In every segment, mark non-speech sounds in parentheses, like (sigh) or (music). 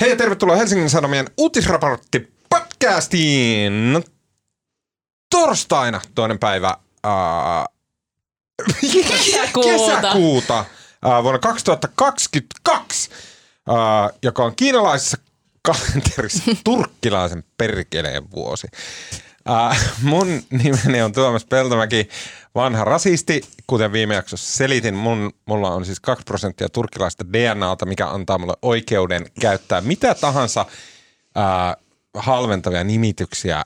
Hei ja tervetuloa Helsingin Sanomien uutisraportti podcastiin. Torstaina toinen päivä ää, Kesäkuuta. kesäkuuta ää, vuonna 2022, ää, joka on kiinalaisessa kalenterissa (laughs) turkkilaisen perkeleen vuosi. Ää, mun nimeni on Tuomas Peltomäki, vanha rasisti. Kuten viime jaksossa selitin, mun, mulla on siis 2 prosenttia turkkilaista DNAta, mikä antaa mulle oikeuden käyttää mitä tahansa ää, halventavia nimityksiä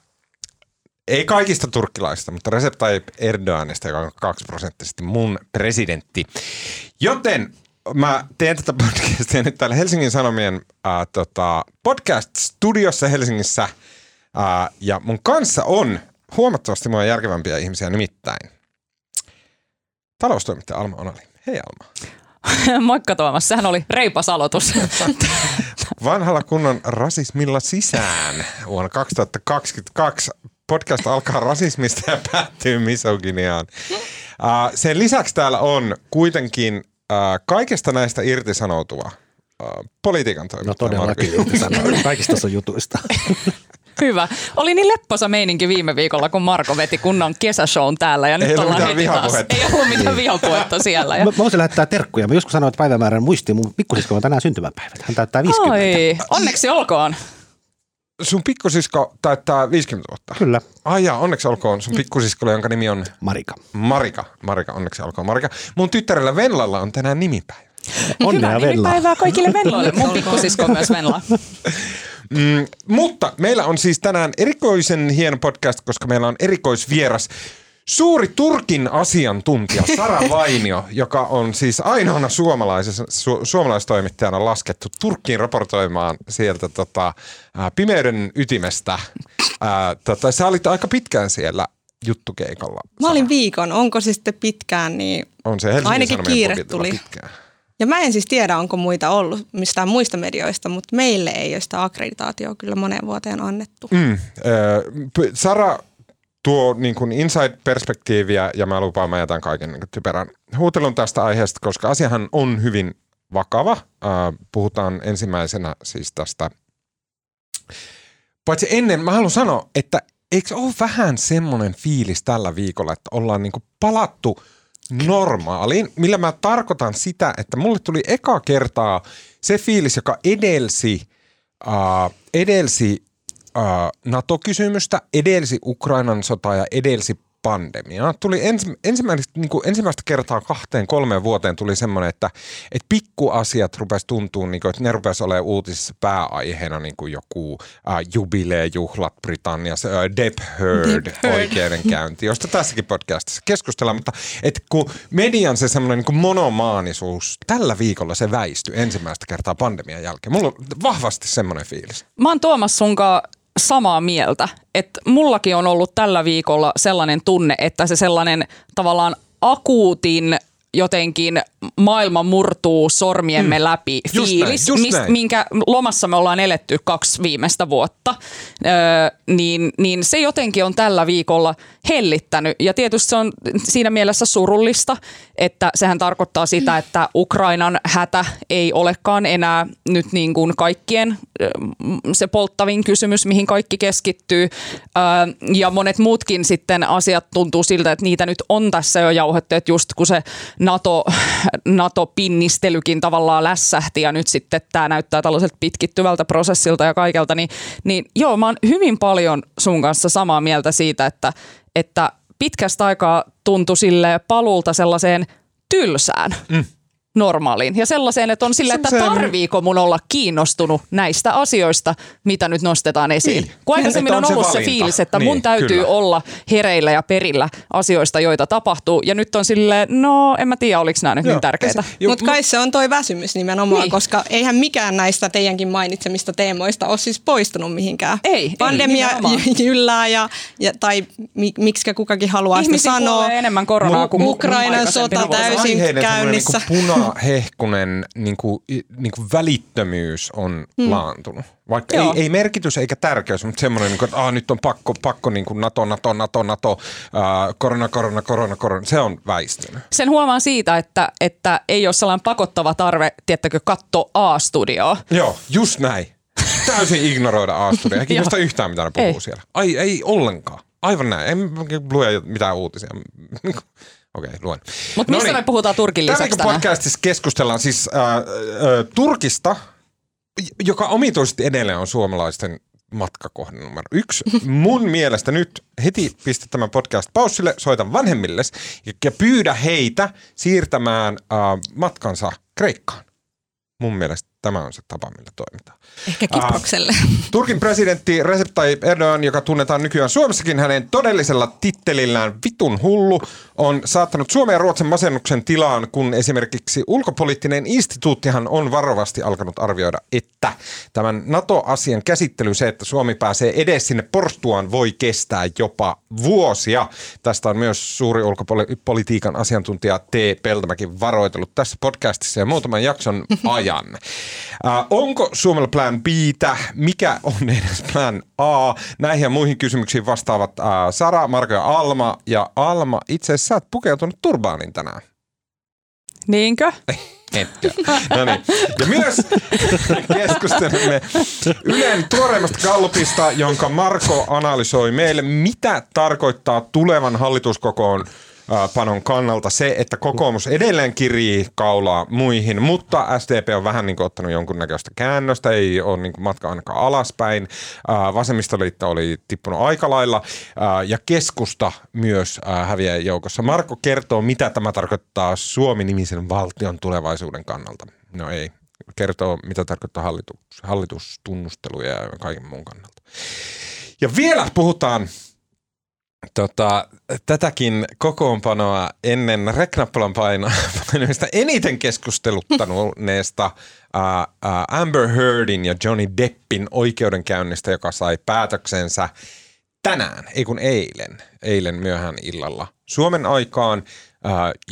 ei kaikista turkkilaisista, mutta Recep Tayyip Erdoganista, joka on 2 prosenttisesti mun presidentti. Joten mä teen tätä podcastia nyt täällä Helsingin Sanomien äh, tota, podcast-studiossa Helsingissä. Äh, ja mun kanssa on huomattavasti mua järkevämpiä ihmisiä nimittäin. Taloustoimittaja Alma Onali. Hei Alma. (laughs) Moikka Tuomas, sehän oli reipas aloitus. (laughs) Vanhalla kunnon rasismilla sisään vuonna 2022. Podcast alkaa rasismista ja päättyy misogyniaan. Uh, sen lisäksi täällä on kuitenkin kaikesta näistä irtisanoutuva politiikan No toimittaja todellakin, että sanoin kaikista sun jutuista. (laughs) Hyvä. Oli niin lepposa meininki viime viikolla, kun Marko veti kunnon kesäshown täällä. Ja Ei nyt ollut ollaan mitään heti taas. vihapuhetta. Ei ollut mitään vihapuhetta siellä. Ja... Mä, mä voisin lähettää terkkuja. Mä joskus sanoin, että päivämäärän muistiin. Mun pikkusisko on tänään syntymäpäivät. Hän täyttää 50. Ai, onneksi olkoon. Sun pikkusisko täyttää 50 vuotta. Kyllä, Ai jaa, onneksi olkoon sun pikkusiskolle, jonka nimi on Marika. Marika. Marika, onneksi olkoon Marika. Mun tyttärellä Venlalla on tänään nimipäivä. Onnea Hyvää Vella. nimipäivää kaikille (laughs) Venloille. Mun pikkusisko on myös Venla. Mm, mutta meillä on siis tänään erikoisen hieno podcast, koska meillä on erikoisvieras. Suuri Turkin asiantuntija Sara (laughs) Vainio, joka on siis ainoana suomalaisessa, su, suomalaistoimittajana laskettu Turkkiin raportoimaan sieltä tota, ää, pimeyden ytimestä. Ää, tota, sä olit aika pitkään siellä juttukeikalla. Mä olin viikon, onko se sitten pitkään, niin On se Helsingin Ainakin Sanomien kiire tuli. Pitkään. Ja mä en siis tiedä, onko muita ollut mistään muista medioista, mutta meille ei ole sitä akkreditaatioa kyllä moneen vuoteen annettu. Mm, Sara tuo niin kuin inside-perspektiiviä ja mä lupaan, mä jätän kaiken niin typerän huutelun tästä aiheesta, koska asiahan on hyvin vakava. Puhutaan ensimmäisenä siis tästä. Paitsi ennen, mä haluan sanoa, että eikö ole vähän semmoinen fiilis tällä viikolla, että ollaan niin kuin palattu normaaliin, millä mä tarkoitan sitä, että mulle tuli eka kertaa se fiilis, joka edelsi, uh, edelsi uh, NATO-kysymystä, edelsi Ukrainan sotaa ja edelsi pandemiaa. Tuli ens, ensimmäistä, niin kuin ensimmäistä kertaa kahteen kolmeen vuoteen tuli semmoinen, että, että pikkuasiat rupesi tuntua, niin kuin, että ne rupesi olemaan uutisissa pääaiheena niin kuin joku uh, jubileejuhlat Britanniassa, Depp Heard, Depp Heard. oikeudenkäynti, josta tässäkin podcastissa keskustellaan, mutta että kun median se semmoinen niin kuin monomaanisuus, tällä viikolla se väistyi ensimmäistä kertaa pandemian jälkeen. Mulla on vahvasti semmoinen fiilis. Mä oon Tuomas sunkaan samaa mieltä, että mullakin on ollut tällä viikolla sellainen tunne, että se sellainen tavallaan akuutin jotenkin maailma murtuu sormiemme mm. läpi Just fiilis, näin, just näin. minkä lomassa me ollaan eletty kaksi viimeistä vuotta, öö, niin, niin se jotenkin on tällä viikolla hellittänyt. Ja tietysti se on siinä mielessä surullista, että sehän tarkoittaa sitä, että Ukrainan hätä ei olekaan enää nyt niin kuin kaikkien se polttavin kysymys, mihin kaikki keskittyy. Öö, ja monet muutkin sitten asiat tuntuu siltä, että niitä nyt on tässä jo jauhettu, että just kun se NATO, (laughs) NATO-pinnistelykin tavallaan lässähti ja nyt sitten tämä näyttää tällaiselta pitkittyvältä prosessilta ja kaikelta, niin, niin joo, mä oon hyvin paljon sun kanssa samaa mieltä siitä, että, että pitkästä aikaa tuntui sille paluulta sellaiseen tylsään. Mm normaaliin. Ja sellaiseen, että on sille, että tarviiko mun olla kiinnostunut näistä asioista, mitä nyt nostetaan esiin. Niin. Kun aikaisemmin on on se ollut se valinta. fiilis, että Niin, mun täytyy kyllä. olla hereillä ja perillä asioista, joita tapahtuu. Ja nyt on silleen, no en mä tiedä, oliko nämä nyt Joo. niin tärkeitä. Mutta kai se on toi väsymys nimenomaan, Niin. niin. koska eihän mikään näistä teidänkin mainitsemista teemoista ole siis poistunut mihinkään. Ei, ei, Pandemia nimenomaan. (laughs) jyllää ja, ja, tai mi, miksi kukakin haluaa sitä Ihmisiä sanoa. kuolee enemmän koronaa kuin Ukrainan sota täysin käynnissä. Niin punahehkunen niin kuin, niin kuin välittömyys on hmm. laantunut. Vaikka ei, Joo. ei merkitys eikä tärkeys, mutta semmoinen, niin kuin, että ah, nyt on pakko, pakko niin kuin NATO, NATO, NATO, NATO, äh, korona, korona, korona, korona. Se on väistynyt. Sen huomaa siitä, että, että ei ole sellainen pakottava tarve, tiettäkö, katsoa A-studioa. Joo, just näin. täysin ignoroida Aasturia. Ei (laughs) kiinnosta yhtään, mitä ne puhuu Ei. siellä. Ai, ei ollenkaan. Aivan näin. En lue mitään uutisia. Okei, okay, luen. Mutta mistä Noniin. me puhutaan Turkin lisäksi viikon tänään? podcastissa keskustellaan siis äh, äh, Turkista, joka omituisesti edelleen on suomalaisten matkakohde numero yksi. (laughs) Mun mielestä nyt heti pistä tämän podcast paussille, soitan vanhemmille ja pyydä heitä siirtämään äh, matkansa Kreikkaan. Mun mielestä tämä on se tapa, millä toimitaan. Ehkä Kiprokselle. Turkin presidentti Recep Tayyip Erdogan, joka tunnetaan nykyään Suomessakin hänen todellisella tittelillään vitun hullu, on saattanut Suomen ja Ruotsin masennuksen tilaan, kun esimerkiksi ulkopoliittinen instituuttihan on varovasti alkanut arvioida, että tämän NATO-asian käsittely, se, että Suomi pääsee edes sinne porstuaan, voi kestää jopa vuosia. Tästä on myös suuri ulkopolitiikan asiantuntija T. Peltomäki varoitellut tässä podcastissa ja muutaman jakson ajan. Äh, onko Suomella plan B? Mikä on (laughs) edes plan A? Näihin ja muihin kysymyksiin vastaavat äh, Sara, Marko ja Alma. Ja Alma, itse asiassa sä oot pukeutunut turbaanin tänään. Niinkö? (laughs) Etkö? No niin. Ja myös (laughs) keskustelemme Ylen tuoreimmasta gallupista, jonka Marko analysoi meille, mitä tarkoittaa tulevan hallituskokoon panon kannalta se, että kokoomus edelleen kirii kaulaa muihin, mutta SDP on vähän niin kuin ottanut jonkunnäköistä käännöstä, ei ole niin kuin matka ainakaan alaspäin. Ää, Vasemmistoliitto oli tippunut aika lailla ää, ja keskusta myös ää, häviää joukossa. Marko kertoo, mitä tämä tarkoittaa Suomi-nimisen valtion tulevaisuuden kannalta. No ei, kertoo, mitä tarkoittaa hallitus, hallitustunnusteluja ja kaiken muun kannalta. Ja vielä puhutaan tota, tätäkin kokoonpanoa ennen reknappalan paino- (laughs) painamista eniten keskusteluttaneesta ää, ää, Amber Heardin ja Johnny Deppin oikeudenkäynnistä, joka sai päätöksensä tänään, ei kun eilen, eilen myöhään illalla. Suomen aikaan,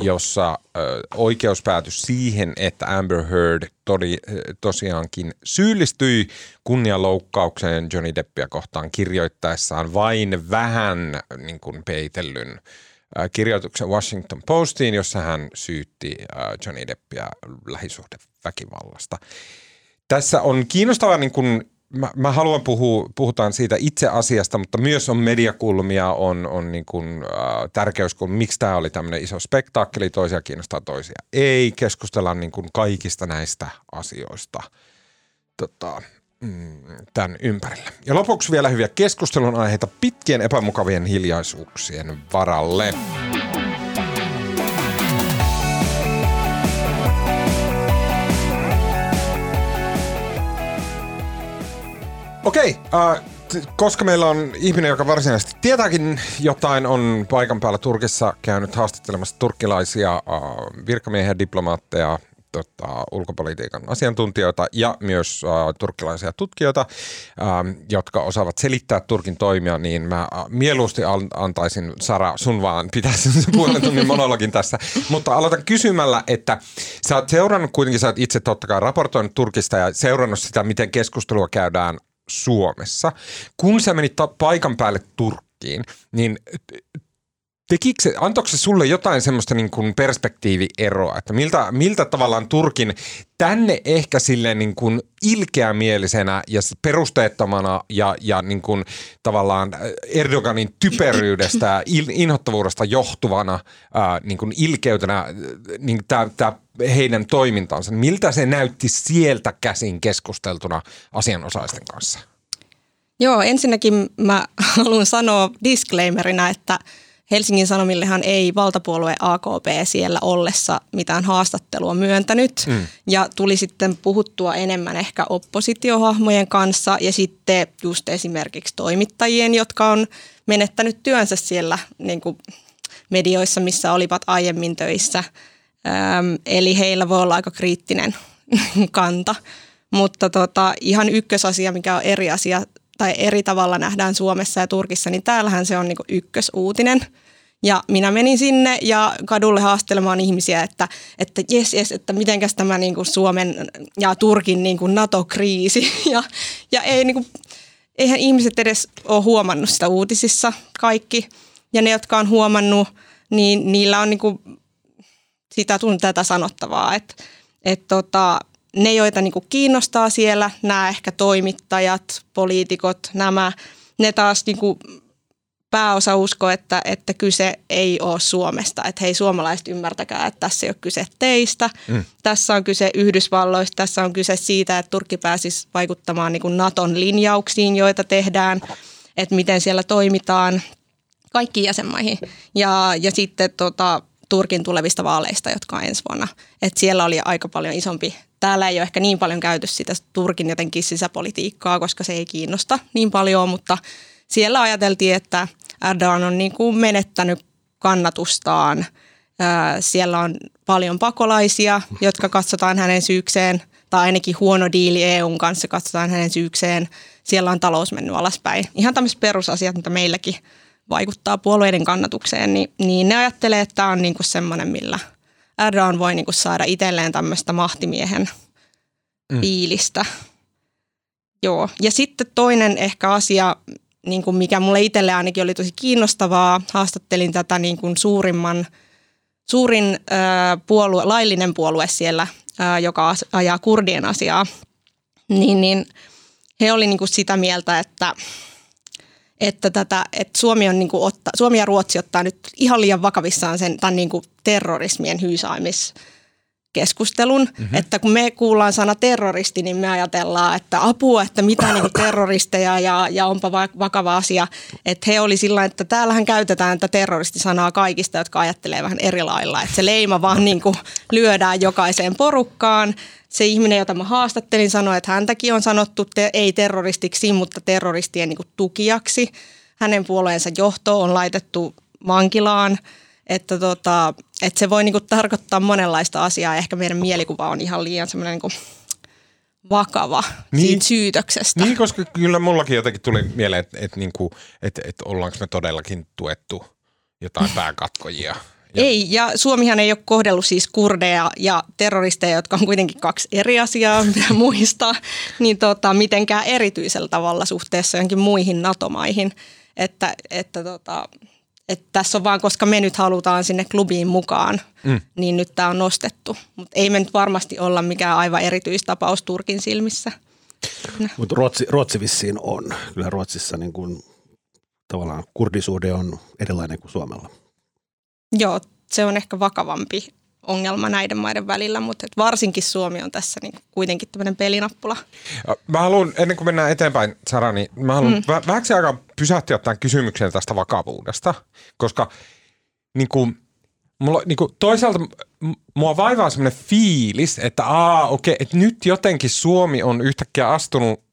jossa ää, oikeus päätyi siihen, että Amber Heard todi, ää, tosiaankin syyllistyi kunnianloukkaukseen Johnny Deppia kohtaan kirjoittaessaan vain vähän niin kuin peitellyn kirjoituksen Washington Postiin, jossa hän syytti Johnny Deppia lähisuhdeväkivallasta. Tässä on kiinnostavaa, niin kun, mä, mä haluan puhua, puhutaan siitä itse asiasta, mutta myös on mediakulmia, on, on niin kun, äh, tärkeyskulmia, miksi tämä oli tämmöinen iso spektaakkeli, toisia kiinnostaa toisia. Ei keskustella niin kun kaikista näistä asioista tota, mm, tämän ympärillä. Ja lopuksi vielä hyviä keskustelun aiheita pitkien epämukavien hiljaisuuksien varalle. Okei, äh, koska meillä on ihminen, joka varsinaisesti tietääkin jotain, on paikan päällä Turkissa käynyt haastattelemassa turkkilaisia äh, virkamiehiä, diplomaatteja, tota, ulkopolitiikan asiantuntijoita ja myös äh, turkkilaisia tutkijoita, äh, jotka osaavat selittää Turkin toimia, niin mä äh, mieluusti an- antaisin Sara sun vaan pitää sen (laughs) puolen tunnin monologin tässä. Mutta aloitan kysymällä, että sä oot seurannut kuitenkin, sä oot itse totta kai raportoinut Turkista ja seurannut sitä, miten keskustelua käydään Suomessa. Kun sä menit ta- paikan päälle Turkkiin, niin tekikö se, antoiko se sulle jotain semmoista niin kuin perspektiivieroa, että miltä, miltä tavallaan Turkin tänne ehkä silleen niin kuin ilkeämielisenä ja perusteettomana ja, ja niin kuin tavallaan Erdoganin typeryydestä ja inhottavuudesta johtuvana ää, niin kuin ilkeytenä niin tämä heidän toimintansa, miltä se näytti sieltä käsin keskusteltuna asianosaisten kanssa? Joo, ensinnäkin mä (laughs) haluan sanoa disclaimerina, että Helsingin Sanomillehan ei valtapuolue AKP siellä ollessa mitään haastattelua myöntänyt. Mm. Ja tuli sitten puhuttua enemmän ehkä oppositiohahmojen kanssa ja sitten just esimerkiksi toimittajien, jotka on menettänyt työnsä siellä niin kuin medioissa, missä olivat aiemmin töissä. Öm, eli heillä voi olla aika kriittinen (laughs) kanta. Mutta tota, ihan ykkösasia, mikä on eri asia tai eri tavalla nähdään Suomessa ja Turkissa, niin täällähän se on niin ykkösuutinen. Ja minä menin sinne ja kadulle haastelemaan ihmisiä, että, että jes, jes, että mitenkäs tämä niin kuin Suomen ja Turkin niin kuin NATO-kriisi. (laughs) Ja, ja ei, niin kuin, eihän ihmiset edes ole huomannut sitä uutisissa kaikki. Ja ne, jotka on huomannut, niin niillä on niin kuin sitä tun tätä sanottavaa. Että et tota, ne, joita niin kuin kiinnostaa siellä, nämä ehkä toimittajat, poliitikot, nämä, ne taas niin kuin pääosa usko, että, että kyse ei ole Suomesta. Että hei suomalaiset ymmärtäkää, että tässä ei ole kyse teistä. Mm. Tässä on kyse Yhdysvalloista, tässä on kyse siitä, että Turkki pääsisi vaikuttamaan niin kuin Naton linjauksiin, joita tehdään, että miten siellä toimitaan kaikkiin jäsenmaihin. Ja, ja sitten tota, Turkin tulevista vaaleista, jotka on ensi vuonna. Et siellä oli aika paljon isompi. Täällä ei ole ehkä niin paljon käyty sitä Turkin jotenkin sisäpolitiikkaa, koska se ei kiinnosta niin paljon, mutta siellä ajateltiin, että Erdogan on niin kuin menettänyt kannatustaan. Siellä on paljon pakolaisia, jotka katsotaan hänen syykseen, tai ainakin huono diili EUn kanssa katsotaan hänen syykseen. Siellä on talous mennyt alaspäin. Ihan tämmöiset perusasiat, mitä meilläkin – vaikuttaa puolueiden kannatukseen, niin, niin ne ajattelee, että tämä on niinku semmoinen, millä Erdogan voi niinku saada itselleen tämmöistä mahtimiehen mm. fiilistä. Joo. Ja sitten toinen ehkä asia, niin kuin mikä mulle itselle ainakin oli tosi kiinnostavaa, haastattelin tätä niin kuin suurimman, suurin äh, puolue, laillinen puolue siellä, äh, joka ajaa kurdien asiaa, niin, niin he oli niin kuin sitä mieltä, että että, tätä, että Suomi, on niin kuin otta, Suomi ja Ruotsi ottaa nyt ihan liian vakavissaan sen tämän niin kuin terrorismien hyysäämis keskustelun, mm-hmm. että kun me kuullaan sana terroristi, niin me ajatellaan, että apua, että mitä niin terroristeja ja, ja onpa vakava asia. Että he oli sillä että täällähän käytetään tätä terroristisanaa kaikista, jotka ajattelee vähän eri lailla. Että se leima vaan niin kuin lyödään jokaiseen porukkaan se ihminen, jota mä haastattelin, sanoi, että häntäkin on sanottu te, ei terroristiksi, mutta terroristien niin kuin tukijaksi. Hänen puolueensa johto on laitettu vankilaan, että, tota, että se voi niin kuin tarkoittaa monenlaista asiaa. Ehkä meidän mielikuva on ihan liian semmoinen niin kuin vakava niin, siitä syytöksestä. Niin, koska kyllä mullakin jotenkin tuli mieleen, että, että, niin kuin, että, että ollaanko me todellakin tuettu jotain (laughs) pääkatkojia ja. Ei, ja Suomihan ei ole kohdellut siis kurdeja ja terroristeja, jotka on kuitenkin kaksi eri asiaa, (laughs) mitä muistaa, niin tota, mitenkään erityisellä tavalla suhteessa johonkin muihin NATO-maihin. Että, että, tota, että tässä on vaan, koska me nyt halutaan sinne klubiin mukaan, mm. niin nyt tämä on nostettu. Mutta ei me nyt varmasti olla mikään aivan erityistapaus Turkin silmissä. No. Mutta Ruotsi, Ruotsi vissiin on. Kyllä Ruotsissa niin kun, tavallaan kurdisuhde on erilainen kuin Suomella. Joo, se on ehkä vakavampi ongelma näiden maiden välillä, mutta et varsinkin Suomi on tässä niin kuitenkin tämmöinen pelinappula. Mä haluan, ennen kuin mennään eteenpäin, Sara, niin mä haluan mm. vähäksi aikaa pysähtyä tämän kysymyksen tästä vakavuudesta, koska niin kuin, mulla, niin kuin, toisaalta mua vaivaa semmoinen fiilis, että aa, okei, että nyt jotenkin Suomi on yhtäkkiä astunut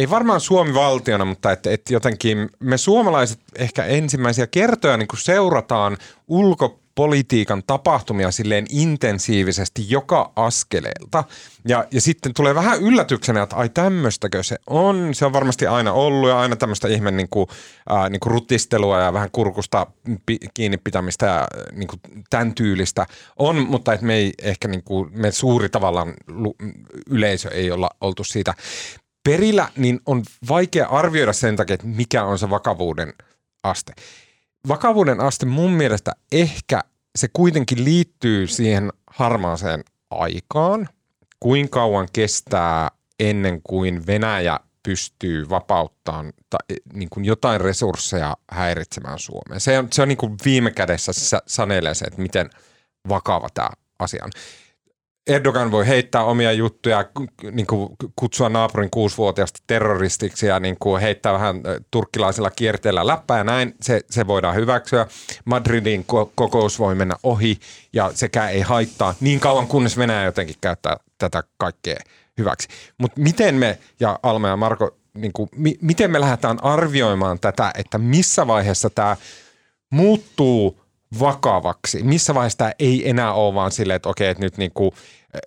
ei varmaan Suomi valtiona, mutta että, että jotenkin me suomalaiset ehkä ensimmäisiä kertoja niin kuin seurataan ulkopolitiikan tapahtumia silleen intensiivisesti joka askeleelta. Ja, ja sitten tulee vähän yllätyksenä, että ai tämmöistäkö se on. Se on varmasti aina ollut ja aina tämmöistä ihme niin kuin, äh, niin kuin rutistelua ja vähän kurkusta pi- kiinni pitämistä ja niin kuin tämän tyylistä on, mutta että me ei ehkä niin kuin, me suuri tavallaan yleisö ei olla oltu siitä perillä, niin on vaikea arvioida sen takia, että mikä on se vakavuuden aste. Vakavuuden aste mun mielestä ehkä se kuitenkin liittyy siihen harmaaseen aikaan, kuinka kauan kestää ennen kuin Venäjä pystyy vapauttamaan ta, niin kuin jotain resursseja häiritsemään Suomeen. Se on, se on niin kuin viime kädessä sanelee se, että miten vakava tämä asia on. Erdogan voi heittää omia juttuja, niin kuin kutsua naapurin kuusivuotiaasta terroristiksi ja niin kuin heittää vähän turkkilaisella kierteellä läppää ja näin, se, se voidaan hyväksyä. Madridin kokous voi mennä ohi ja sekä ei haittaa niin kauan kunnes Venäjä jotenkin käyttää tätä kaikkea hyväksi. Mutta miten me, ja Alma ja Marko, niin kuin, mi, miten me lähdetään arvioimaan tätä, että missä vaiheessa tämä muuttuu vakavaksi? Missä vaiheessa tämä ei enää ole vaan silleen, että okei, että nyt niin kuin –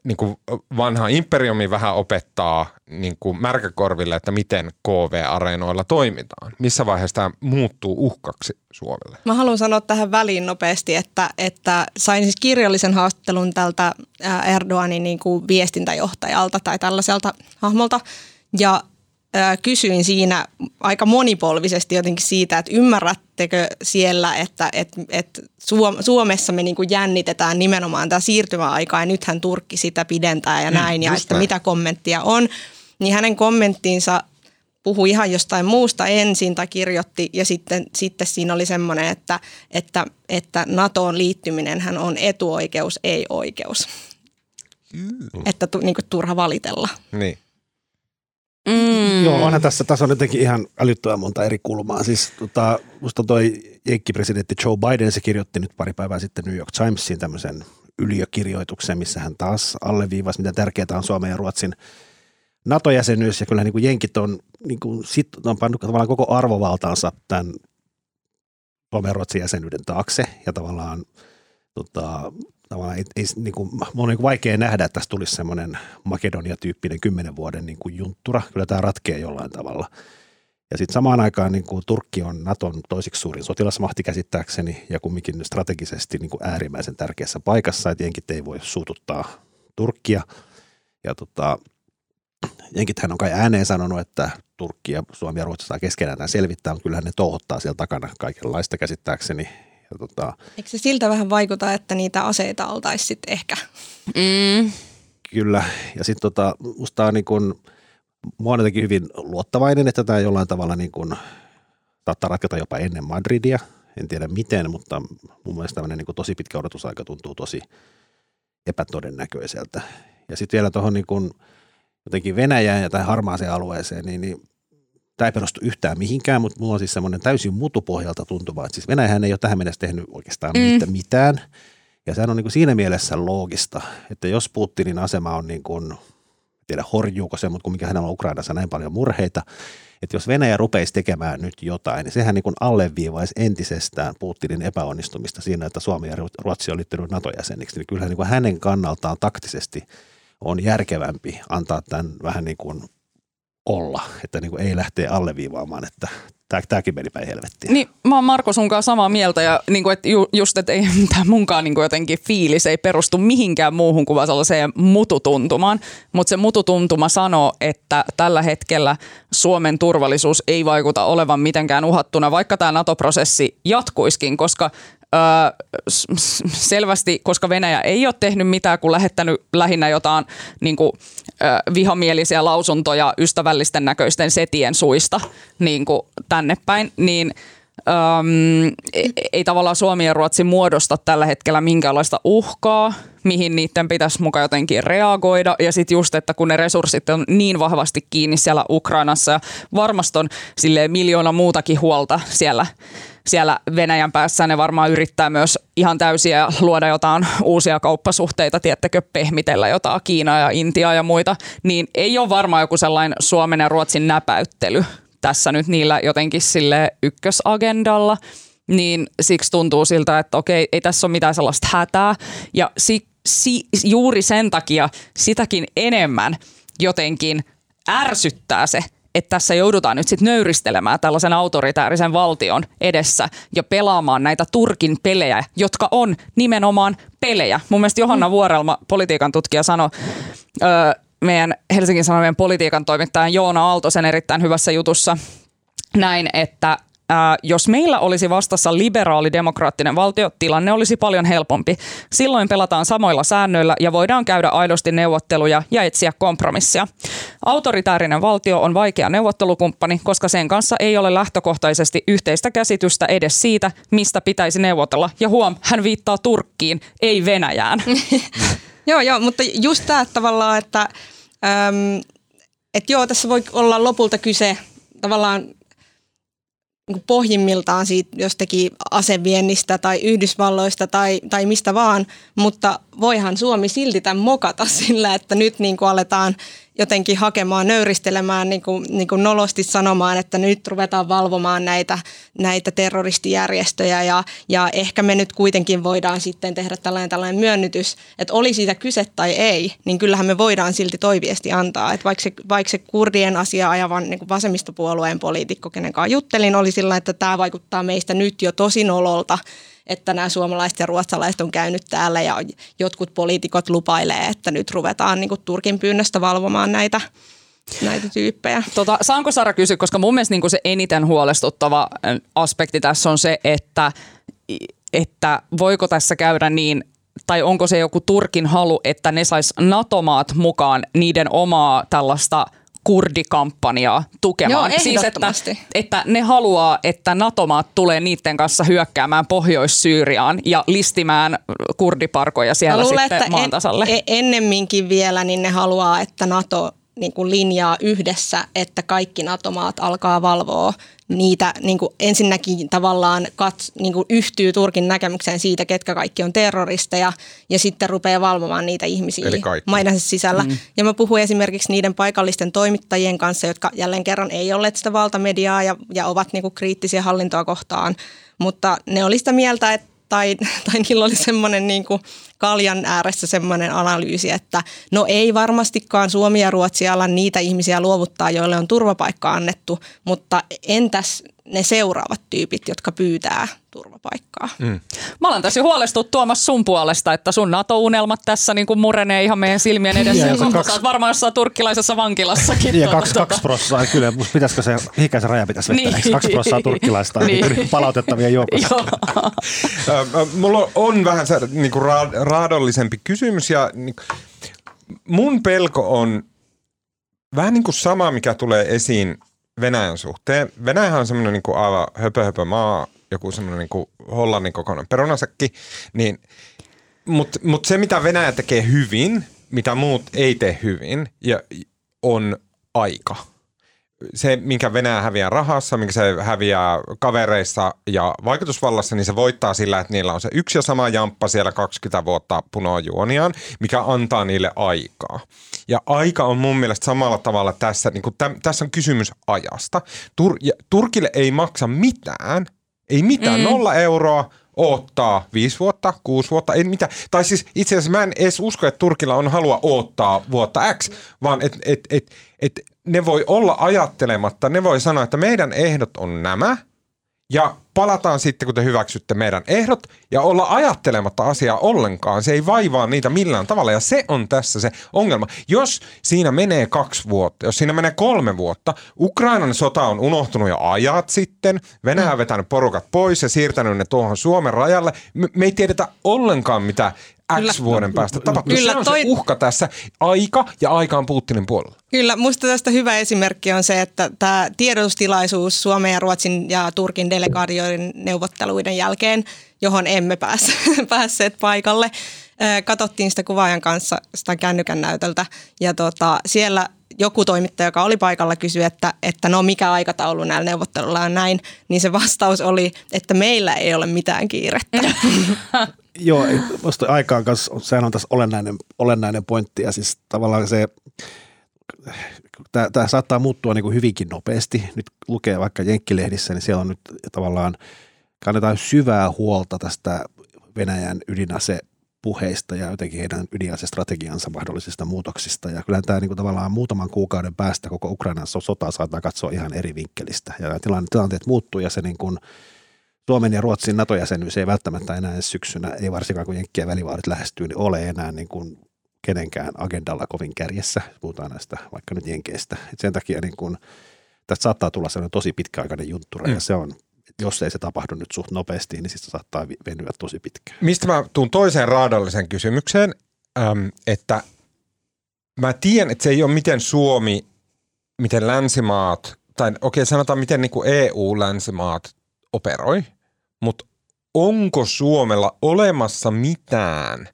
niin kuin vanha imperiumi vähän opettaa niin kuin märkäkorville, että miten KV-areenoilla toimitaan. Missä vaiheessa tämä muuttuu uhkaksi Suomelle? Mä haluan sanoa tähän väliin nopeasti, että, että sain siis kirjallisen haastattelun tältä Erdoganin niin kuin viestintäjohtajalta tai tällaiselta hahmolta. Ja kysyin siinä aika monipolvisesti jotenkin siitä, että ymmärrättekö siellä, että, että, että Suomessa me niin kuin jännitetään nimenomaan tämä siirtymäaika ja nythän Turkki sitä pidentää ja mm, näin mm, ja että näin. mitä kommenttia on. Niin hänen kommenttinsa puhui ihan jostain muusta ensin tai kirjoitti ja sitten, sitten siinä oli semmoinen, että, että, että NATOon liittyminen hän on etuoikeus, ei oikeus. Mm. Että tu, niin kuin turha valitella. Niin. Mm. Joo, onhan tässä, tässä on jotenkin ihan älyttömän monta eri kulmaa. Siis tota, musta toi jenkkipresidentti Joe Biden, se kirjoitti nyt pari päivää sitten New York Timesiin tämmöisen yliökirjoituksen, missä hän taas alleviivasi, mitä tärkeää on Suomen ja Ruotsin NATO-jäsenyys. Ja kyllä niin kuin jenkit on, niin kuin, sit, on pannut tavallaan koko arvovaltaansa tämän Suomen ja Ruotsin jäsenyyden taakse ja tavallaan tota, tavallaan ei, ei niin kuin, on niin kuin vaikea nähdä, että tässä tulisi semmoinen Makedonia-tyyppinen kymmenen vuoden niin kuin junttura. Kyllä tämä ratkee jollain tavalla. Ja sitten samaan aikaan niin kuin Turkki on Naton toisiksi suurin sotilasmahti käsittääkseni ja kumminkin strategisesti niin kuin äärimmäisen tärkeässä paikassa, että jenkit ei voi suututtaa Turkkia. Ja tota, jenkithän on kai ääneen sanonut, että Turkki ja Suomi ja Ruotsi saa keskenään selvittää, mutta kyllähän ne touhottaa siellä takana kaikenlaista käsittääkseni ja tota, Eikö se siltä vähän vaikuta, että niitä aseita oltaisiin sitten ehkä? Mm. Kyllä. Ja sitten tota, musta on niin kun, mä oon jotenkin hyvin luottavainen, että tämä jollain tavalla niin kun, saattaa ratketa jopa ennen Madridia. En tiedä miten, mutta mun mielestä tämmöinen niin tosi pitkä odotusaika tuntuu tosi epätodennäköiseltä. Ja sitten vielä tuohon niin jotenkin Venäjään ja tai harmaaseen alueeseen, niin, niin tämä ei perustu yhtään mihinkään, mutta mulla on siis semmoinen täysin mutupohjalta tuntuva, että siis Venäjähän ei ole tähän mennessä tehnyt oikeastaan mm. mitään. Ja sehän on niin kuin siinä mielessä loogista, että jos Putinin asema on niin kuin, tiedä horjuuko se, mutta kumminkin hänellä on Ukrainassa näin paljon murheita, että jos Venäjä rupeisi tekemään nyt jotain, niin sehän niin kuin alleviivaisi entisestään Putinin epäonnistumista siinä, että Suomi ja Ruotsi on liittynyt NATO-jäseniksi, niin kyllähän niin kuin hänen kannaltaan taktisesti on järkevämpi antaa tämän vähän niin kuin olla, että niin kuin ei lähteä alleviivaamaan, että tämäkin meni päin helvettiin. Niin, mä oon Marko sun kanssa samaa mieltä ja niin kuin, että ju, just, että ei (laughs) tämä munkaan niin kuin jotenkin fiilis ei perustu mihinkään muuhun kuin sellaiseen mututuntumaan, mutta se mututuntuma sanoo, että tällä hetkellä Suomen turvallisuus ei vaikuta olevan mitenkään uhattuna, vaikka tämä NATO-prosessi jatkuiskin, koska selvästi, koska Venäjä ei ole tehnyt mitään, kun lähettänyt lähinnä jotain niin kuin, vihamielisiä lausuntoja ystävällisten näköisten setien suista niin kuin tänne päin, niin Öm, ei, ei tavallaan Suomi ja Ruotsi muodosta tällä hetkellä minkäänlaista uhkaa, mihin niiden pitäisi mukaan jotenkin reagoida. Ja sitten just, että kun ne resurssit on niin vahvasti kiinni siellä Ukrainassa ja varmasti on miljoona muutakin huolta siellä siellä Venäjän päässä ne varmaan yrittää myös ihan täysiä luoda jotain uusia kauppasuhteita, tiettäkö, pehmitellä jotain Kiinaa ja Intiaa ja muita, niin ei ole varmaan joku sellainen Suomen ja Ruotsin näpäyttely tässä nyt niillä jotenkin sille ykkösagendalla, niin siksi tuntuu siltä, että okei, ei tässä ole mitään sellaista hätää. Ja si, si, juuri sen takia sitäkin enemmän jotenkin ärsyttää se, että tässä joudutaan nyt sitten nöyristelemään tällaisen autoritäärisen valtion edessä ja pelaamaan näitä Turkin pelejä, jotka on nimenomaan pelejä. Mun mielestä Johanna mm. Vuorelma, politiikan tutkija, sanoi öö, meidän Helsingin Sanomien politiikan toimittajan Joona Aaltosen erittäin hyvässä jutussa näin, että ää, jos meillä olisi vastassa liberaali-demokraattinen valtio, tilanne olisi paljon helpompi. Silloin pelataan samoilla säännöillä ja voidaan käydä aidosti neuvotteluja ja etsiä kompromissia. Autoritäärinen valtio on vaikea neuvottelukumppani, koska sen kanssa ei ole lähtökohtaisesti yhteistä käsitystä edes siitä, mistä pitäisi neuvotella. Ja huom, hän viittaa Turkkiin, ei Venäjään. (laughs) joo, joo, mutta just tämä tavallaan, että, äm, että joo, tässä voi olla lopulta kyse tavallaan pohjimmiltaan siitä jostakin aseviennistä tai Yhdysvalloista tai, tai mistä vaan, mutta voihan Suomi silti tämän mokata sillä, että nyt niin kuin aletaan jotenkin hakemaan, nöyristelemään, niin kuin, niin kuin nolosti sanomaan, että nyt ruvetaan valvomaan näitä, näitä terroristijärjestöjä ja, ja ehkä me nyt kuitenkin voidaan sitten tehdä tällainen, tällainen myönnytys, että oli siitä kyse tai ei, niin kyllähän me voidaan silti toiviesti antaa. Että vaikka, se, vaikka se kurdien asia ajavan niin kuin vasemmistopuolueen poliitikko, kenen kanssa juttelin, oli sillä, että tämä vaikuttaa meistä nyt jo tosi nololta, että nämä suomalaiset ja ruotsalaiset on käynyt täällä ja jotkut poliitikot lupailee, että nyt ruvetaan niin kuin Turkin pyynnöstä valvomaan näitä, näitä tyyppejä. Tota, saanko Sara kysyä, koska mun mielestä niin se eniten huolestuttava aspekti tässä on se, että, että voiko tässä käydä niin, tai onko se joku Turkin halu, että ne sais NATO-maat mukaan niiden omaa tällaista kurdikampanjaa tukemaan. Joo, siis että, että ne haluaa, että NATO-maat tulee niiden kanssa hyökkäämään Pohjois-Syyriaan ja listimään kurdiparkoja siellä luulen, sitten maan tasalle. En, ennemminkin vielä niin ne haluaa, että NATO niin kuin linjaa yhdessä, että kaikki NATO-maat alkaa valvoa niitä niin kuin ensinnäkin tavallaan kats, niin kuin yhtyy Turkin näkemykseen siitä, ketkä kaikki on terroristeja ja sitten rupeaa valvomaan niitä ihmisiä maidensa sisällä. Mm. Ja mä puhun esimerkiksi niiden paikallisten toimittajien kanssa, jotka jälleen kerran ei olleet sitä valtamediaa ja, ja ovat niin kuin kriittisiä hallintoa kohtaan, mutta ne oli sitä mieltä, että tai, (laughs) tai niillä oli semmoinen niin kuin kaljan ääressä semmoinen analyysi, että no ei varmastikaan Suomi ja Ruotsi ala niitä ihmisiä luovuttaa, joille on turvapaikka annettu, mutta entäs ne seuraavat tyypit, jotka pyytää turvapaikkaa. Mm. Mä olen tässä huolestunut Tuomas sun puolesta, että sun NATO-unelmat tässä niin kuin murenee ihan meidän silmien edessä. Ja, ja kaksi... Sä varmaan jossain turkkilaisessa vankilassakin. Ja kaksi, tuota. kaksi prossaa, kyllä, pitäisikö se, mihinkä se raja pitäisi vetää? Niin. Kaksi prossaa turkkilaista niin. palautettavia joukossa. Mulla on vähän se niin kuin raadollisempi kysymys ja niin, mun pelko on vähän niin kuin sama, mikä tulee esiin Venäjän suhteen. Venäjähän on semmoinen niin aivan höpö, höpö maa, joku semmoinen niin Hollannin kokoinen perunasäkki, niin, mutta mut se mitä Venäjä tekee hyvin, mitä muut ei tee hyvin, ja on aika – se, minkä Venäjä häviää rahassa, minkä se häviää kavereissa ja vaikutusvallassa, niin se voittaa sillä, että niillä on se yksi ja sama jamppa siellä 20 vuotta punoa juoniaan, mikä antaa niille aikaa. Ja aika on mun mielestä samalla tavalla tässä, niin kuin täm, tässä on kysymys ajasta. Tur, ja Turkille ei maksa mitään, ei mitään, mm. nolla euroa, oottaa viisi vuotta, kuusi vuotta, ei mitään. Tai siis itse asiassa mä en edes usko, että Turkilla on halua oottaa vuotta X, vaan että et, et, et ne voi olla ajattelematta, ne voi sanoa, että meidän ehdot on nämä – ja palataan sitten, kun te hyväksytte meidän ehdot ja olla ajattelematta asiaa ollenkaan. Se ei vaivaa niitä millään tavalla ja se on tässä se ongelma. Jos siinä menee kaksi vuotta, jos siinä menee kolme vuotta, Ukrainan sota on unohtunut jo ajat sitten, Venäjä on vetänyt porukat pois ja siirtänyt ne tuohon Suomen rajalle. Me, me ei tiedetä ollenkaan, mitä X Kyllä. vuoden päästä tapahtuu. Kyllä, se on toi... se uhka tässä. Aika ja aika on Putinin puolella. Kyllä, musta tästä hyvä esimerkki on se, että tämä tiedotustilaisuus Suomen ja Ruotsin ja Turkin delegaatioiden neuvotteluiden jälkeen, johon emme pääse, (laughs) päässeet paikalle, katsottiin sitä kuvaajan kanssa sitä kännykän näytöltä ja tota, siellä joku toimittaja, joka oli paikalla, kysyi, että, että no mikä aikataulu näillä neuvotteluilla on näin, niin se vastaus oli, että meillä ei ole mitään kiirettä. (laughs) (laughs) Joo, musta aikaan kanssa, sehän on tässä olennainen, olennainen pointti ja siis tavallaan se, tämä saattaa muuttua niin kuin hyvinkin nopeasti. Nyt lukee vaikka Jenkkilehdissä, niin siellä on nyt tavallaan, kannetaan syvää huolta tästä Venäjän ydinase puheista ja jotenkin heidän ydinasestrategiansa mahdollisista muutoksista. Ja kyllä tämä niin kuin tavallaan muutaman kuukauden päästä koko Ukrainan sota saattaa katsoa ihan eri vinkkelistä. Ja tilanteet muuttuu ja se niin kuin – Suomen ja Ruotsin NATO-jäsenyys ei välttämättä enää syksynä, ei varsinkaan kun Jenkkien välivaalit lähestyy, niin ole enää niin kuin kenenkään agendalla kovin kärjessä. Puhutaan näistä vaikka nyt Jenkeistä. Et sen takia niin kuin, tästä saattaa tulla sellainen tosi pitkäaikainen junttura mm. ja se on, jos ei se tapahdu nyt suht nopeasti, niin sitten saattaa venyä tosi pitkään. Mistä mä tuun toiseen raadalliseen kysymykseen, äm, että mä tiedän, että se ei ole miten Suomi, miten länsimaat, tai okei okay, sanotaan miten niin kuin EU-länsimaat operoi, mutta onko Suomella olemassa mitään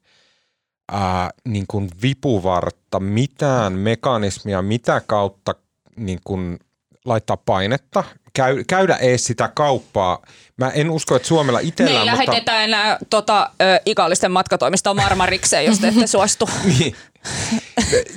ää, niin kuin vipuvartta, mitään mekanismia, mitä kautta niin kuin laittaa painetta, käy, käydä ees sitä kauppaa. Mä en usko, että Suomella itsellään, Me mutta... lähetetään enää tota, ö, ikallisten matkatoimistoon Marmarikseen, jos te ette (laughs) suostu. niin.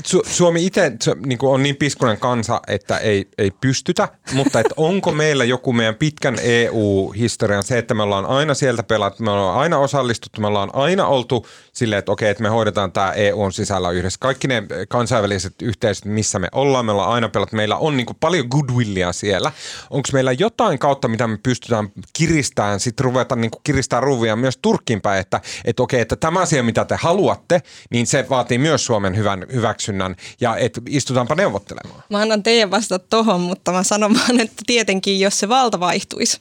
Su- Suomi itse niin on niin piskunen kansa, että ei, ei pystytä, mutta et onko meillä joku meidän pitkän EU-historian se, että me ollaan aina sieltä pelattu, me ollaan aina osallistuttu, me ollaan aina oltu silleen, että okei, että me hoidetaan tämä EUn sisällä yhdessä. Kaikki ne kansainväliset yhteisöt, missä me ollaan, me ollaan aina pelattu, meillä on niin paljon goodwillia siellä. Onko meillä jotain kautta, mitä me pystytään kiristämään, sitten ruveta niin kiristää ruvia myös Turkkiin päin, että, että okei, että tämä asia, mitä te haluatte, niin se vaatii myös Suomen hyvän hyväksynnän ja että istutaanpa neuvottelemaan. Mä annan teidän vastata tohon, mutta mä sanon vaan, että tietenkin jos se valta vaihtuisi,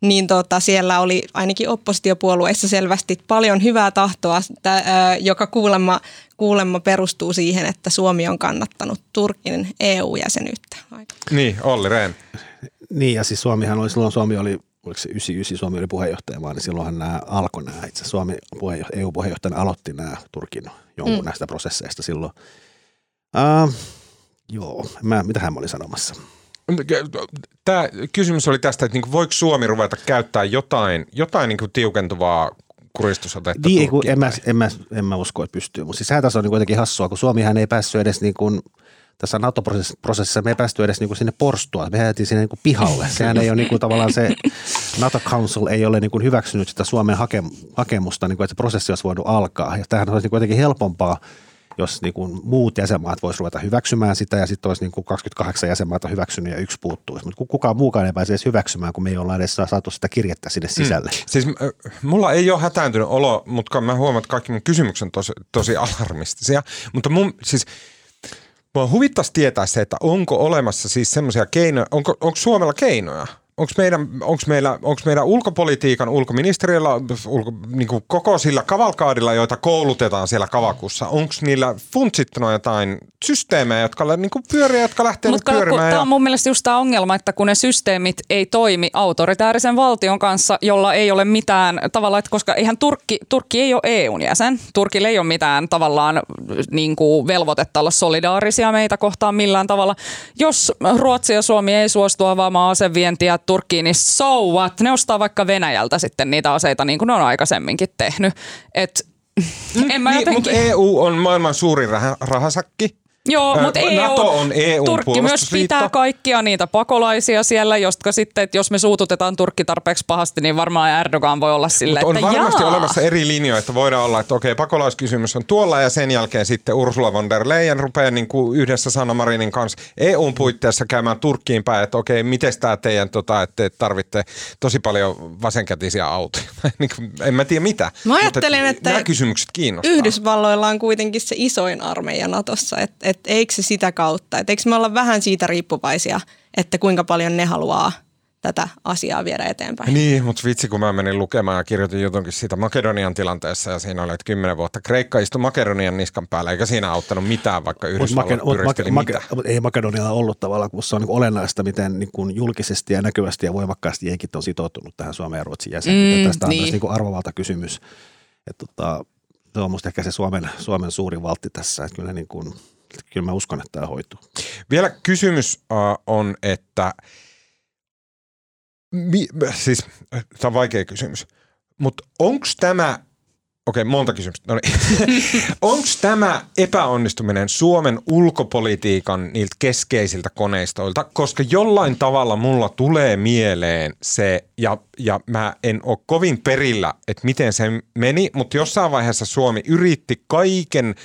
niin tota, siellä oli ainakin oppositiopuolueissa selvästi paljon hyvää tahtoa, tä, joka kuulemma, kuulemma perustuu siihen, että Suomi on kannattanut Turkin EU-jäsenyyttä. Niin, Olli Rehn. Niin, ja siis Suomihan oli, silloin Suomi oli, oliko se 99 Suomi oli puheenjohtajamaa, niin silloinhan nämä alkoi nämä, itse Suomi puheenjohtaja, EU-puheenjohtajana aloitti nämä Turkin jonkun mm. näistä prosesseista silloin. Uh, joo, mä, mitähän mä olin sanomassa? Tämä kysymys oli tästä, että niinku voiko Suomi ruveta käyttää jotain, jotain niinku tiukentuvaa kuristusotetta niin, en, mä, en, mä, en mä usko, että pystyy. Mutta siis sehän tässä on niin kuitenkin hassua, kun Suomihan ei päässyt edes niin kuin, tässä NATO-prosessissa me ei päästy edes niin kuin sinne porstua. Me jäätiin sinne niin kuin pihalle. Sehän ei ole niin kuin tavallaan se, NATO Council ei ole niin kuin hyväksynyt sitä Suomen hakemusta, niin kuin, että se prosessi olisi voinut alkaa. Ja tämähän olisi niin kuitenkin helpompaa jos niin kuin muut jäsenmaat voisivat ruveta hyväksymään sitä ja sitten olisi niin kuin 28 jäsenmaata hyväksynyt ja yksi puuttuisi. Mutta kukaan muukaan ei pääse edes hyväksymään, kun me ei olla edes saatu sitä kirjettä sinne mm. sisälle. Mm. Siis mulla ei ole hätääntynyt olo, mutta mä huomaan, että kaikki mun kysymykset on tosi, tosi alarmistisia. Mutta mun siis Mua huvittaisi tietää se, että onko olemassa siis semmoisia keinoja, onko, onko Suomella keinoja – onko meidän, onko meillä, onko meidän ulkopolitiikan ulkoministeriöllä ulko, niin kuin koko sillä kavalkaadilla, joita koulutetaan siellä kavakussa, onko niillä funtsittuna jotain systeemejä, jotka niin kuin pyöriä, jotka lähtee Mut pyörimään? Tämä on mun mielestä just tämä ongelma, että kun ne systeemit ei toimi autoritäärisen valtion kanssa, jolla ei ole mitään tavallaan, että koska eihän Turkki, Turkki ei ole EUn jäsen, Turkilla ei ole mitään tavallaan niin kuin velvoitetta olla solidaarisia meitä kohtaan millään tavalla. Jos Ruotsi ja Suomi ei suostu avaamaan asevientiä Turkkiin, niin so what? Ne ostaa vaikka Venäjältä sitten niitä aseita niin kuin ne on aikaisemminkin tehnyt. Et, (laughs) en mä niin, jotenkin... Mutta EU on maailman suurin rah- rahasakki. Joo, mutta EU, NATO on EU Turkki myös pitää kaikkia niitä pakolaisia siellä, jotka sitten, että jos me suututetaan Turkki tarpeeksi pahasti, niin varmaan Erdogan voi olla silleen, on että on varmasti jaa. olemassa eri linjoja, että voidaan olla, että okei, pakolaiskysymys on tuolla ja sen jälkeen sitten Ursula von der Leyen rupeaa niin kuin yhdessä Sanna Marinin kanssa EUn puitteissa käymään Turkkiin päin, että okei, miten tämä teidän, tota, että te tarvitte tosi paljon vasenkätisiä autoja. (laughs) Niin en mä tiedä mitä. Mä ajattelen, että nämä kysymykset kiinnostaa. Yhdysvalloilla on kuitenkin se isoin armeija Natossa, että että eikö se sitä kautta, että eikö me olla vähän siitä riippuvaisia, että kuinka paljon ne haluaa tätä asiaa viedä eteenpäin. Niin, mutta vitsi kun mä menin lukemaan ja kirjoitin jutunkin siitä Makedonian tilanteessa ja siinä oli, että kymmenen vuotta Kreikka istui Makedonian niskan päällä eikä siinä auttanut mitään, vaikka Yhdysvallat Make, pyristeli Make, Make, Ei Makedonialla ollut tavallaan, kun se on niin olennaista, miten niin kuin julkisesti ja näkyvästi ja voimakkaasti jenkit on sitoutunut tähän Suomen ja Ruotsin jäsenyyteen. Mm, Tästä on niin. myös niin kuin arvovalta kysymys. Että tota, se on musta ehkä se Suomen, Suomen suuri valtti tässä, että kyllä niin kuin – kyllä mä uskon, että tämä hoituu. Vielä kysymys uh, on, että mi, siis tämä on vaikea kysymys, mutta onko tämä Okei, monta kysymystä. No niin. (laughs) Onko tämä epäonnistuminen Suomen ulkopolitiikan niiltä keskeisiltä koneistoilta, koska jollain tavalla mulla tulee mieleen se, ja, ja mä en ole kovin perillä, että miten se meni, mutta jossain vaiheessa Suomi yritti kaiken –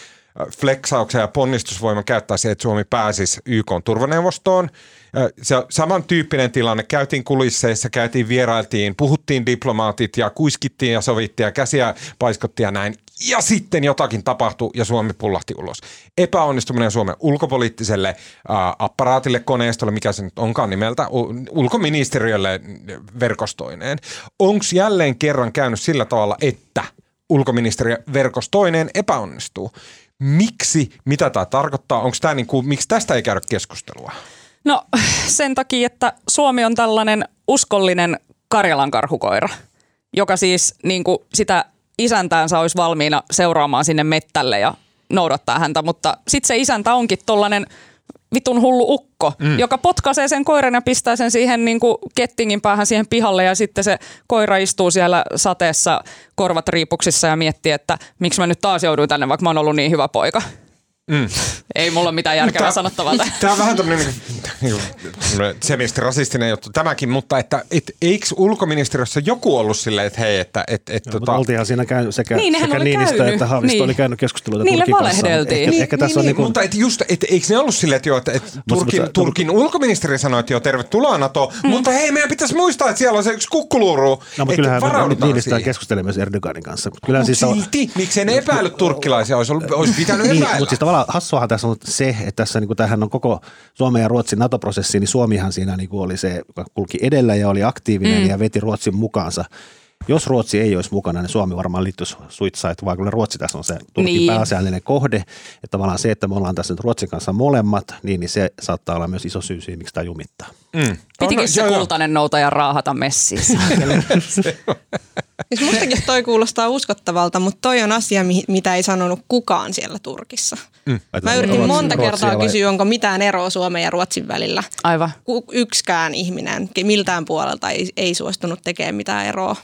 fleksauksen ja ponnistusvoiman käyttää se, että Suomi pääsisi YK turvaneuvostoon. Se samantyyppinen tilanne. Käytiin kulisseissa, käytiin, vierailtiin, puhuttiin diplomaatit ja kuiskittiin ja sovittiin ja käsiä paiskottiin ja näin. Ja sitten jotakin tapahtui ja Suomi pullahti ulos. Epäonnistuminen Suomen ulkopoliittiselle ää, apparaatille, koneistolle, mikä se nyt onkaan nimeltä, ulkoministeriölle verkostoineen. Onko jälleen kerran käynyt sillä tavalla, että ulkoministeriö verkostoineen epäonnistuu? Miksi, mitä tämä tarkoittaa? Onko tämä niin kuin, miksi tästä ei käydä keskustelua? No sen takia, että Suomi on tällainen uskollinen Karjalan karhukoira, joka siis niin kuin sitä isäntäänsä olisi valmiina seuraamaan sinne mettälle ja noudattaa häntä, mutta sitten se isäntä onkin tollainen – vitun hullu ukko, mm. joka potkaisee sen koiran ja pistää sen siihen niin kuin kettingin päähän siihen pihalle ja sitten se koira istuu siellä sateessa korvat riipuksissa ja miettii, että miksi mä nyt taas jouduin tänne, vaikka mä oon ollut niin hyvä poika. Mm. Ei mulla ole mitään järkevää sanottavaa. Tämä on vähän tämmöinen niin, niin, semisti rasistinen juttu tämäkin, mutta että et, eikö ulkoministeriössä joku ollut silleen, että hei, että... Et, et, Joo, tota... Oltiinhan siinä käynyt sekä, niin, sekä Niinistö käynyt. että Haavisto niin. oli käynyt keskusteluita Niille Turkin valehdeltiin. Ehkä, niin, ehkä tässä niin, on niin, niin, mutta et just, et, eikö ne ollut silleen, että, jo, että, että Turkin, mutta, Turkin ulkoministeri sanoi, että joo, tervetuloa NATO, hmm. mutta hei, meidän pitäisi muistaa, että siellä on se yksi kukkuluuru. No, mutta kyllähän Niinistö keskustelee myös Erdoganin kanssa. Mutta siis silti, miksei ne epäillyt turkkilaisia, olisi, pitänyt epäillä. Mutta siis hassuahan tässä on se, että tässä niin kuin, tämähän on koko Suomen ja Ruotsin NATO-prosessi, niin Suomihan siinä niin kuin oli se, joka kulki edellä ja oli aktiivinen mm. ja veti Ruotsin mukaansa. Jos Ruotsi ei olisi mukana, niin Suomi varmaan liittyisi suitsait, vaan kyllä Ruotsi tässä on se Turkin niin. pääasiallinen kohde. Että tavallaan se, että me ollaan tässä nyt Ruotsin kanssa molemmat, niin, niin se saattaa olla myös iso syy siihen, miksi tämä jumittaa. Mm. Pitikö no, se joo, kultainen noutaja raahata messiin? (laughs) siis mustakin toi kuulostaa uskottavalta, mutta toi on asia, mitä ei sanonut kukaan siellä Turkissa. Mm. Mä yritin Ruotsin, monta kertaa vai... kysyä, onko mitään eroa Suomen ja Ruotsin välillä. Aivan. Yksikään ihminen miltään puolelta ei, ei suostunut tekemään mitään eroa.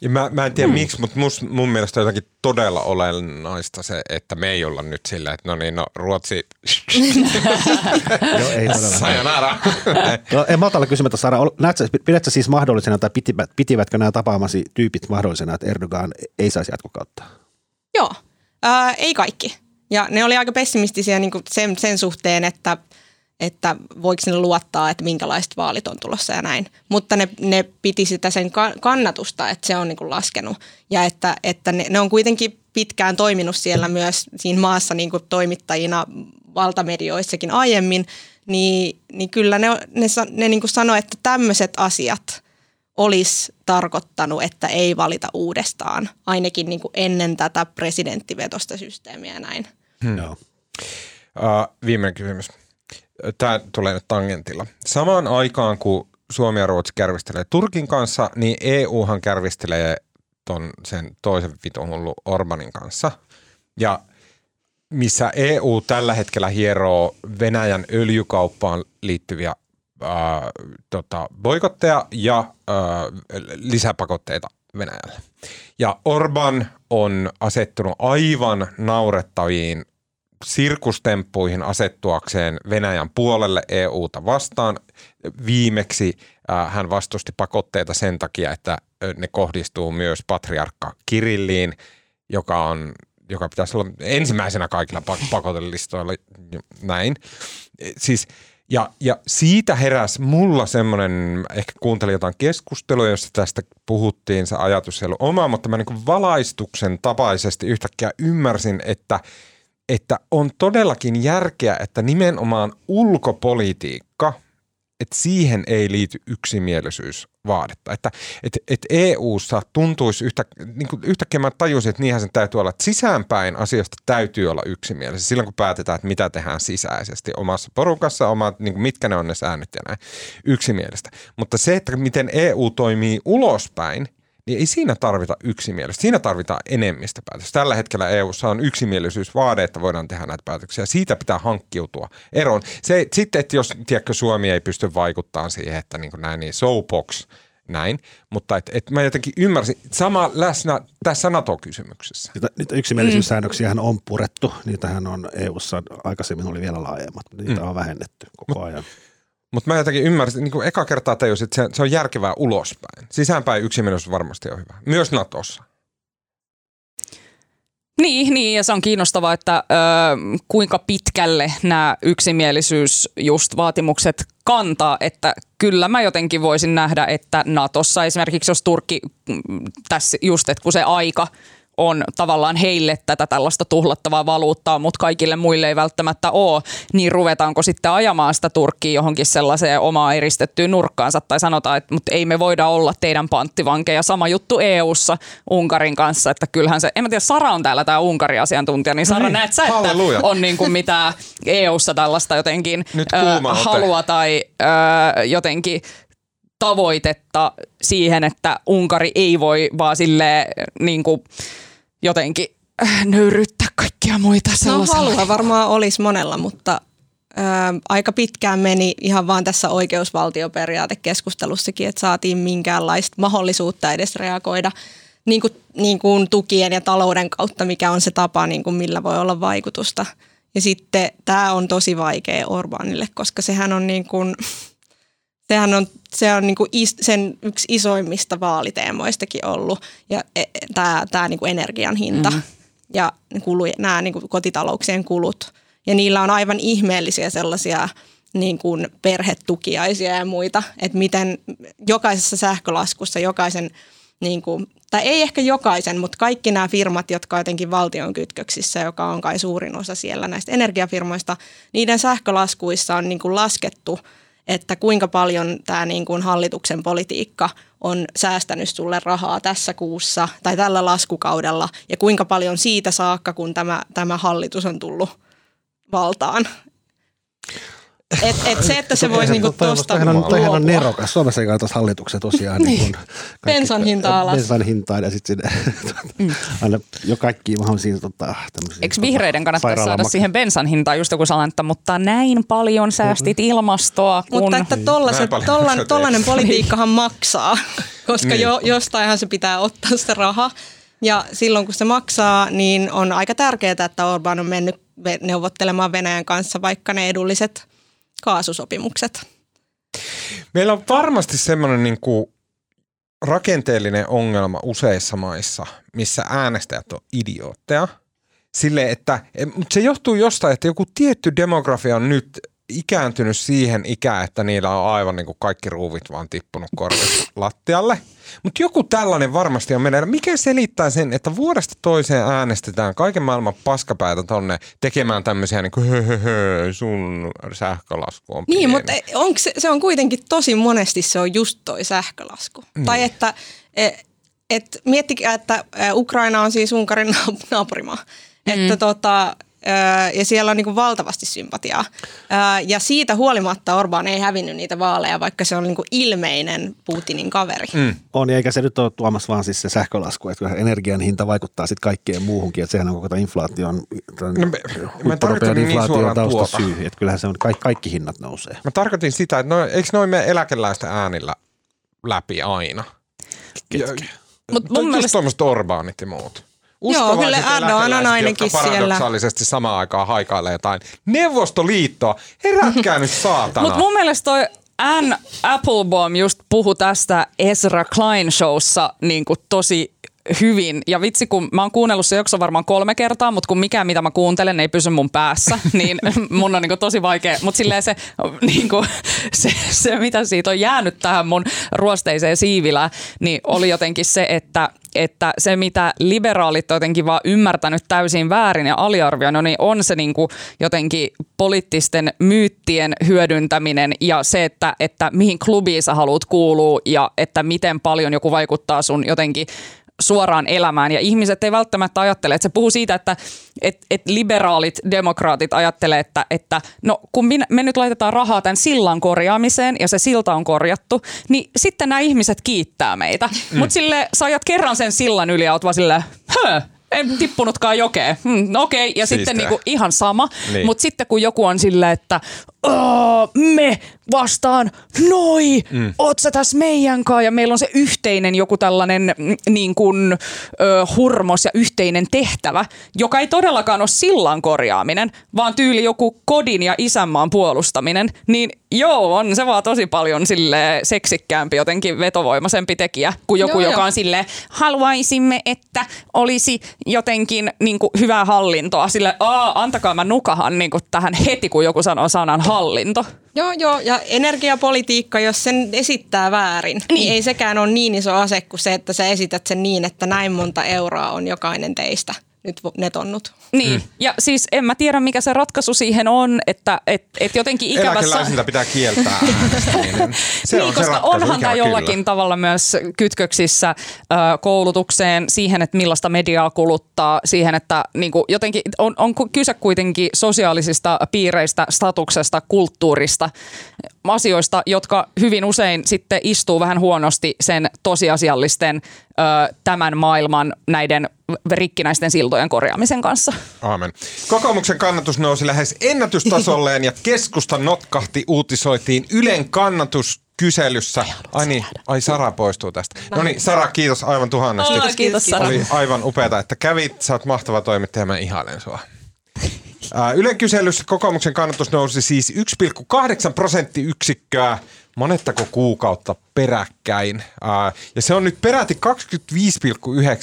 Ja mä, mä en tiedä mm. miksi, mutta mus, mun mielestä on jotakin todella olennaista se, että me ei olla nyt sillä, että no niin, no Ruotsi... Joo, ei todella. Sayonara. no, en malta olla kysymättä, Sara, näetkö, pidätkö siis mahdollisena tai pitivät, pitivätkö nämä tapaamasi tyypit mahdollisena, että Erdogan ei saisi jatkokautta? Joo, äh, ei kaikki. Ja ne oli aika pessimistisiä niin sen, sen suhteen, että – että voiko ne luottaa, että minkälaiset vaalit on tulossa ja näin. Mutta ne, ne piti sitä sen kannatusta, että se on niin kuin laskenut ja että, että ne, ne on kuitenkin pitkään toiminut siellä myös siinä maassa niin kuin toimittajina valtamedioissakin aiemmin, niin, niin kyllä ne, ne, ne niin kuin sanoi, että tämmöiset asiat olisi tarkoittanut, että ei valita uudestaan, ainakin niin kuin ennen tätä presidenttivetosta systeemiä ja näin. Hmm. Uh, viimeinen kysymys tämä tulee nyt tangentilla. Samaan aikaan, kun Suomi ja Ruotsi kärvistelee Turkin kanssa, niin EUhan kärvistelee ton sen toisen vitun hullu Orbanin kanssa. Ja missä EU tällä hetkellä hieroo Venäjän öljykauppaan liittyviä ää, tota, boikotteja ja ää, lisäpakotteita Venäjälle. Ja Orban on asettunut aivan naurettaviin sirkustemppuihin asettuakseen Venäjän puolelle EUta vastaan. Viimeksi äh, hän vastusti pakotteita sen takia, että ne kohdistuu myös patriarkka Kirilliin, joka on joka pitäisi olla ensimmäisenä kaikilla pakotelistoilla näin. Siis, ja, ja siitä heräsi mulla semmoinen, ehkä kuuntelin jotain keskustelua, jossa tästä puhuttiin, se ajatus ei ollut oma, mutta mä niin valaistuksen tapaisesti yhtäkkiä ymmärsin, että – että on todellakin järkeä, että nimenomaan ulkopolitiikka, että siihen ei liity yksimielisyysvaadetta. Että et, et EU-ssa tuntuisi yhtä, niin kuin yhtäkkiä mä tajusin, että niinhän sen täytyy olla, että sisäänpäin asioista täytyy olla yksimielisiä silloin, kun päätetään, että mitä tehdään sisäisesti omassa porukassa, oma, niin kuin mitkä ne on ne säännöt ja näin, yksimielistä. Mutta se, että miten EU toimii ulospäin – niin ei siinä tarvita yksimielisyyttä. Siinä tarvitaan enemmistöpäätös. Tällä hetkellä EU:ssa on yksimielisyysvaade, että voidaan tehdä näitä päätöksiä. Siitä pitää hankkiutua eroon. Se, sitten, että jos tiedätkö, Suomi ei pysty vaikuttamaan siihen, että niin näin, niin soapbox, näin. Mutta et, et mä jotenkin ymmärsin, sama läsnä tässä NATO-kysymyksessä. Niitä, niitä yksimielisyyssäännöksiä on purettu. Niitähän on EU-ssa aikaisemmin oli vielä laajemmat, niitä mm. on vähennetty koko ajan. Mutta mä jotenkin ymmärsin, niin kuin eka kertaa tajusin, että se, se on järkevää ulospäin. Sisäänpäin yksimielisyys varmasti on hyvä. Myös Natossa. Niin, niin, ja se on kiinnostavaa, että ö, kuinka pitkälle nämä yksimielisyys just vaatimukset kantaa, että kyllä mä jotenkin voisin nähdä, että Natossa esimerkiksi jos Turkki mm, tässä just, että kun se aika – on tavallaan heille tätä tällaista tuhlattavaa valuuttaa, mutta kaikille muille ei välttämättä ole, niin ruvetaanko sitten ajamaan sitä Turkkiin johonkin sellaiseen omaa eristettyyn nurkkaansa tai sanotaan, että mutta ei me voida olla teidän panttivankeja. Sama juttu EU-ssa Unkarin kanssa, että kyllähän se, en mä tiedä, Sara on täällä tämä Unkarin asiantuntija, niin Sara no niin, näet sä, että halleluja. on niin kuin mitä EU-ssa tällaista jotenkin äh, halua tai äh, jotenkin tavoitetta siihen, että Unkari ei voi vaan sille niin kuin jotenkin äh, nöyryttää kaikkia muita no, sellaisella. No halua varmaan olisi monella, mutta ää, aika pitkään meni ihan vaan tässä oikeusvaltioperiaatekeskustelussakin, että saatiin minkäänlaista mahdollisuutta edes reagoida niin kuin, niin kuin tukien ja talouden kautta, mikä on se tapa, niin kuin millä voi olla vaikutusta. Ja sitten tämä on tosi vaikea Orbanille, koska sehän on niin kuin, sehän on, se on niin kuin is, sen yksi isoimmista vaaliteemoistakin ollut, ja e, tämä, tämä niin kuin energian hinta mm-hmm. ja kulu, nämä niin kuin kotitalouksien kulut. Ja niillä on aivan ihmeellisiä sellaisia niin kuin perhetukiaisia ja muita, että miten jokaisessa sähkölaskussa jokaisen niin kuin tai ei ehkä jokaisen, mutta kaikki nämä firmat, jotka jotenkin valtion kytköksissä, joka on kai suurin osa siellä näistä energiafirmoista, niiden sähkölaskuissa on niin kuin laskettu, että kuinka paljon tämä niin kuin hallituksen politiikka on säästänyt sulle rahaa tässä kuussa tai tällä laskukaudella ja kuinka paljon siitä saakka, kun tämä, tämä hallitus on tullut valtaan. Et, et se, että se voisi niinku tuosta toihan on nerokas. Suomessa ei kannata hallituksen tosiaan. niin. Niin Bensan hinta alas. Bensan hintaan ja sitten sinne mm. aina jo kaikki mahdollisia tota, Eikö vihreiden kannattaisi saada siihen bensan hintaan just joku salanta, mutta näin paljon säästit mm-hmm. ilmastoa. Kun... Mutta että tollaset, tollan, tollainen (laughs) politiikkahan maksaa, koska niin. jo, jostainhan se pitää ottaa se raha. Ja silloin kun se maksaa, niin on aika tärkeää, että Orban on mennyt neuvottelemaan Venäjän kanssa vaikka ne edulliset kaasusopimukset. Meillä on varmasti semmoinen niin kuin rakenteellinen ongelma useissa maissa, missä äänestäjät on idiootteja. Sille, että, mutta se johtuu jostain, että joku tietty demografia on nyt ikääntynyt siihen ikään, että niillä on aivan niin kuin kaikki ruuvit vaan tippunut korvista lattialle. Mutta joku tällainen varmasti on meneillään. Mikä selittää sen, että vuodesta toiseen äänestetään kaiken maailman paskapäätä tonne tekemään tämmöisiä niin kuin höhöhö, sun sähkölasku on Niin, pieni. mutta onko se, se on kuitenkin tosi monesti se on just toi sähkölasku. Niin. Tai että et, et, miettikää, että Ukraina on siis Unkarin (laughs) naapurimaa. Mm. Että tota, ja siellä on niin kuin valtavasti sympatiaa. Ja siitä huolimatta Orban ei hävinnyt niitä vaaleja, vaikka se on niin kuin ilmeinen Putinin kaveri. Mm. On, eikä se nyt ole tuomassa vaan siis se sähkölasku, että energian hinta vaikuttaa sitten kaikkeen muuhunkin, että sehän on koko tämä inflaation, no, me, me niin inflaation tausta syy, että kyllähän se on, kaikki, kaikki hinnat nousee. Mä tarkoitin sitä, että no, eikö noin meidän eläkeläisten äänillä läpi aina? Ketkä? Mut mun mielestä... Orbanit ja muut. Joo, kyllä Erdogan on ainakin jotka paradoksaalisesti samaan aikaan haikailee jotain Neuvostoliittoa. Herätkää nyt saatana. Mutta mun mielestä toi Ann Applebaum just puhu tästä Ezra Klein showssa niin tosi hyvin. Ja vitsi, kun mä oon kuunnellut se jokso varmaan kolme kertaa, mutta kun mikään mitä mä kuuntelen ei pysy mun päässä, (laughs) niin mun on niin tosi vaikea. Mutta silleen se, niin kuin, se, se, mitä siitä on jäänyt tähän mun ruosteiseen siivilään, niin oli jotenkin se, että että se mitä liberaalit on jotenkin vaan ymmärtänyt täysin väärin ja aliarvioinut, niin on se niin kuin jotenkin poliittisten myyttien hyödyntäminen ja se, että, että mihin klubiin sä haluat kuulua ja että miten paljon joku vaikuttaa sun jotenkin suoraan elämään. Ja ihmiset ei välttämättä ajattele, että se puhuu siitä, että et, et liberaalit demokraatit ajattelee, että, että no kun minä, me nyt laitetaan rahaa tämän sillan korjaamiseen ja se silta on korjattu, niin sitten nämä ihmiset kiittää meitä. Mm. Mutta sille sä ajat kerran sen sillan yli ja oot vaan silleen, hö, en tippunutkaan jokeen. Hmm, okei, okay. ja Siistää. sitten niinku ihan sama. Niin. Mutta sitten kun joku on silleen, että me vastaan, noi, mm. oot sä tässä meidän kanssa? Ja meillä on se yhteinen joku tällainen mm, niin kuin, ö, hurmos ja yhteinen tehtävä, joka ei todellakaan ole sillan korjaaminen, vaan tyyli joku kodin ja isänmaan puolustaminen. Niin joo, on se vaan tosi paljon sille seksikkäämpi, jotenkin vetovoimaisempi tekijä kuin joku, joo, joka joo. on sille haluaisimme, että olisi jotenkin niin kuin, hyvää hallintoa. Sille, antakaa mä nukahan niin kuin, tähän heti, kun joku sanoo sanan hallinto. Joo, joo, ja energiapolitiikka, jos sen esittää väärin, niin, niin ei sekään ole niin iso ase kuin se, että sä esität sen niin, että näin monta euroa on jokainen teistä nyt netonnut. Niin, mm. ja siis en mä tiedä mikä se ratkaisu siihen on, että et, et jotenkin ikävässä... Eläkeläisiltä pitää kieltää (laughs) se niin, on koska se ratkaisu, onhan tämä jollakin kyllä. tavalla myös kytköksissä ö, koulutukseen, siihen, että millaista mediaa kuluttaa, siihen, että niin kuin, jotenkin on, on kyse kuitenkin sosiaalisista piireistä, statuksesta, kulttuurista, asioista, jotka hyvin usein sitten istuu vähän huonosti sen tosiasiallisten ö, tämän maailman näiden rikkinäisten siltojen korjaamisen kanssa. Aamen. Kokoomuksen kannatus nousi lähes ennätystasolleen ja keskusta notkahti uutisoitiin Ylen kannatus kyselyssä. Ai niin, ai Sara poistuu tästä. No niin, Sara, kiitos aivan tuhannesti. Kiitos, kiitos Sara. Oli aivan upeata, että kävit. Sä oot mahtava toimittaja, mä ihailen sua. Ylen kyselyssä kokoomuksen kannatus nousi siis 1,8 prosenttiyksikköä monettako kuukautta peräkkäin. Ja se on nyt peräti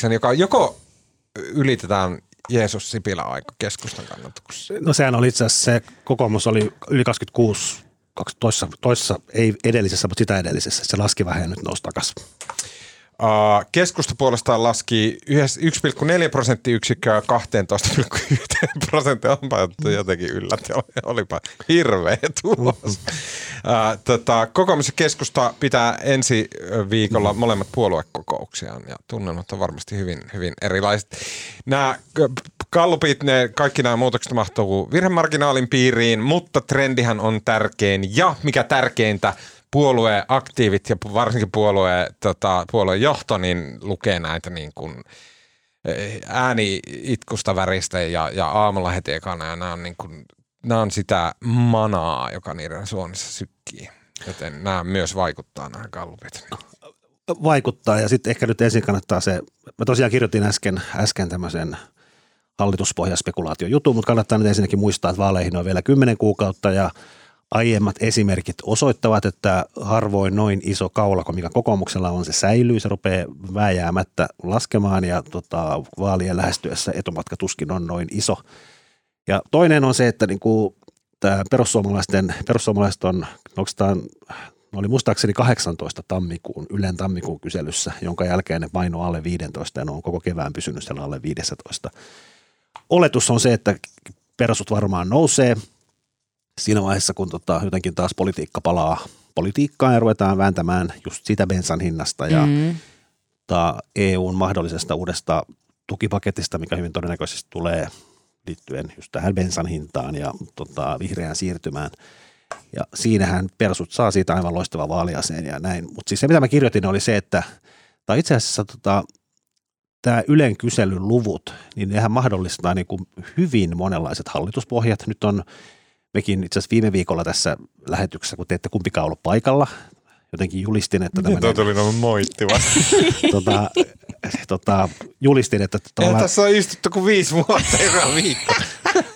25,9, joka joko ylitetään Jeesus Sipilä aika keskustan kannatuksessa. No sehän oli itse asiassa se kokoomus oli yli 26 toissa, toissa, ei edellisessä, mutta sitä edellisessä. Se laski vähän ja nyt nousi takaisin. Keskusta puolestaan laski 1,4 prosenttiyksikköä 12,1 prosenttia. Onpa jotenkin yllätti. Olipa hirveä tulos. Tota, kokoomus keskusta pitää ensi viikolla molemmat puoluekokouksiaan ja tunnelmat on varmasti hyvin, hyvin erilaiset. Nämä kallupit, ne, kaikki nämä muutokset mahtuu virhemarginaalin piiriin, mutta trendihän on tärkein ja mikä tärkeintä – puolueen aktiivit ja varsinkin puolueen, tota, puolueen johto niin lukee näitä niin kuin eh, ääni itkusta väristä ja, ja aamulla heti ekana ja nämä on, niin kuin, nämä on sitä manaa, joka niiden suonissa sykkii. Joten nämä myös vaikuttaa nämä kallupit. Vaikuttaa ja sitten ehkä nyt ensin kannattaa se, mä tosiaan kirjoitin äsken, äsken tämmöisen hallituspohjaspekulaatiojutun, mutta kannattaa nyt ensinnäkin muistaa, että vaaleihin on vielä kymmenen kuukautta ja – aiemmat esimerkit osoittavat, että harvoin noin iso kaulako, mikä kokoomuksella on, se säilyy. Se rupeaa vääjäämättä laskemaan ja tota, vaalien lähestyessä etumatka tuskin on noin iso. Ja toinen on se, että niin kuin tämä perussuomalaisten, perussuomalaiset on, oikeastaan oli muistaakseni 18 tammikuun, Ylen tammikuun kyselyssä, jonka jälkeen ne paino alle 15 ja ne on koko kevään pysynyt siellä alle 15. Oletus on se, että perusut varmaan nousee – siinä vaiheessa, kun tota, jotenkin taas politiikka palaa politiikkaan ja ruvetaan vääntämään just sitä bensan hinnasta ja mm. ta, EUn mahdollisesta uudesta tukipaketista, mikä hyvin todennäköisesti tulee liittyen just tähän bensan hintaan ja tota, vihreään siirtymään. Ja siinähän persut saa siitä aivan loistava vaaliaseen ja näin. Mutta siis se, mitä mä kirjoitin, oli se, että tai itse asiassa tota, tämä Ylen kyselyn luvut, niin nehän mahdollistaa niin kuin hyvin monenlaiset hallituspohjat. Nyt on mekin itse asiassa viime viikolla tässä lähetyksessä, kun teette kumpikaan ollut paikalla, jotenkin julistin, että tämmöinen... Niin, tuli noin moittiva. (laughs) tota, tota, julistin, että... Tuolla, Ei tässä on istuttu kuin viisi vuotta joka viikko.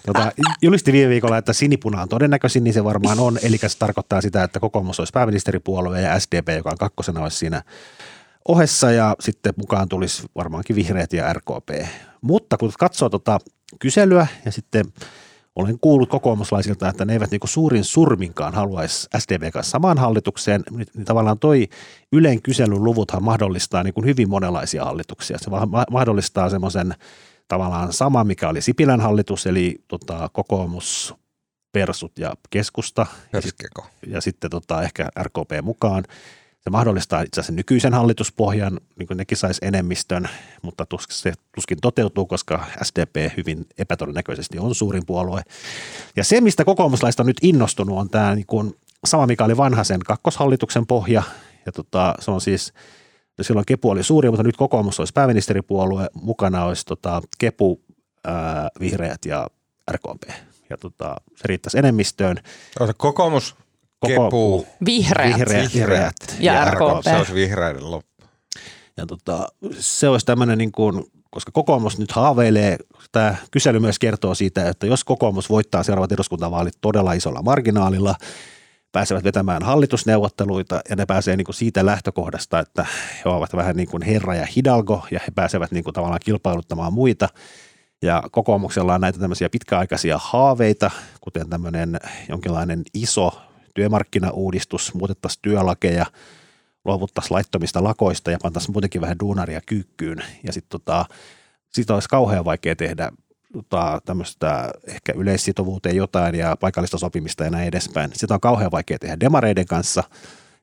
tota, julistin viime viikolla, että sinipuna on todennäköisin, niin se varmaan on. Eli se tarkoittaa sitä, että kokoomus olisi pääministeripuolue ja SDP, joka on kakkosena, olisi siinä ohessa ja sitten mukaan tulisi varmaankin vihreät ja RKP. Mutta kun katsoo tota kyselyä ja sitten – olen kuullut kokoomuslaisilta, että ne eivät niin suurin surminkaan haluaisi SDV kanssa samaan hallitukseen, niin, tavallaan toi Ylen kyselyn luvuthan mahdollistaa niin kuin hyvin monenlaisia hallituksia. Se mahdollistaa semmoisen tavallaan sama, mikä oli Sipilän hallitus, eli tota, kokoomus, persut ja keskusta. Ja, sit, ja sitten tota, ehkä RKP mukaan. Se mahdollistaa itse asiassa nykyisen hallituspohjan, niin kuin nekin saisi enemmistön, mutta se tuskin toteutuu, koska SDP hyvin epätodennäköisesti on suurin puolue. Ja se, mistä kokoomuslaista on nyt innostunut, on tämä niin kuin sama, mikä oli vanhaisen kakkoshallituksen pohja. Ja tota, se on siis, silloin Kepu oli suuri, mutta nyt kokoomus olisi pääministeripuolue, mukana olisi tota, Kepu, ää, Vihreät ja RKP. Ja tota, se riittäisi enemmistöön. Kokoomus, Koko, Kepu, vihreät, vihreät, vihreät ja, ja RKP. Se olisi vihreiden loppu. Ja tota, se olisi tämmöinen niin kuin, koska kokoomus nyt haaveilee, tämä kysely myös kertoo siitä, että jos kokoomus voittaa seuraavat eduskuntavaalit todella isolla marginaalilla, pääsevät vetämään hallitusneuvotteluita ja ne pääsee niin kuin siitä lähtökohdasta, että he ovat vähän niin kuin herra ja hidalgo ja he pääsevät niin kuin tavallaan kilpailuttamaan muita. Ja kokoomuksella on näitä tämmöisiä pitkäaikaisia haaveita, kuten tämmöinen jonkinlainen iso työmarkkinauudistus, muutettaisiin työlakeja, luovuttaisiin laittomista lakoista ja pantaisiin muutenkin vähän duunaria kyykkyyn. Ja sitten tota, sit olisi kauhean vaikea tehdä tota, tämmöistä ehkä yleissitovuuteen jotain ja paikallista sopimista ja näin edespäin. Sitä on kauhean vaikea tehdä demareiden kanssa.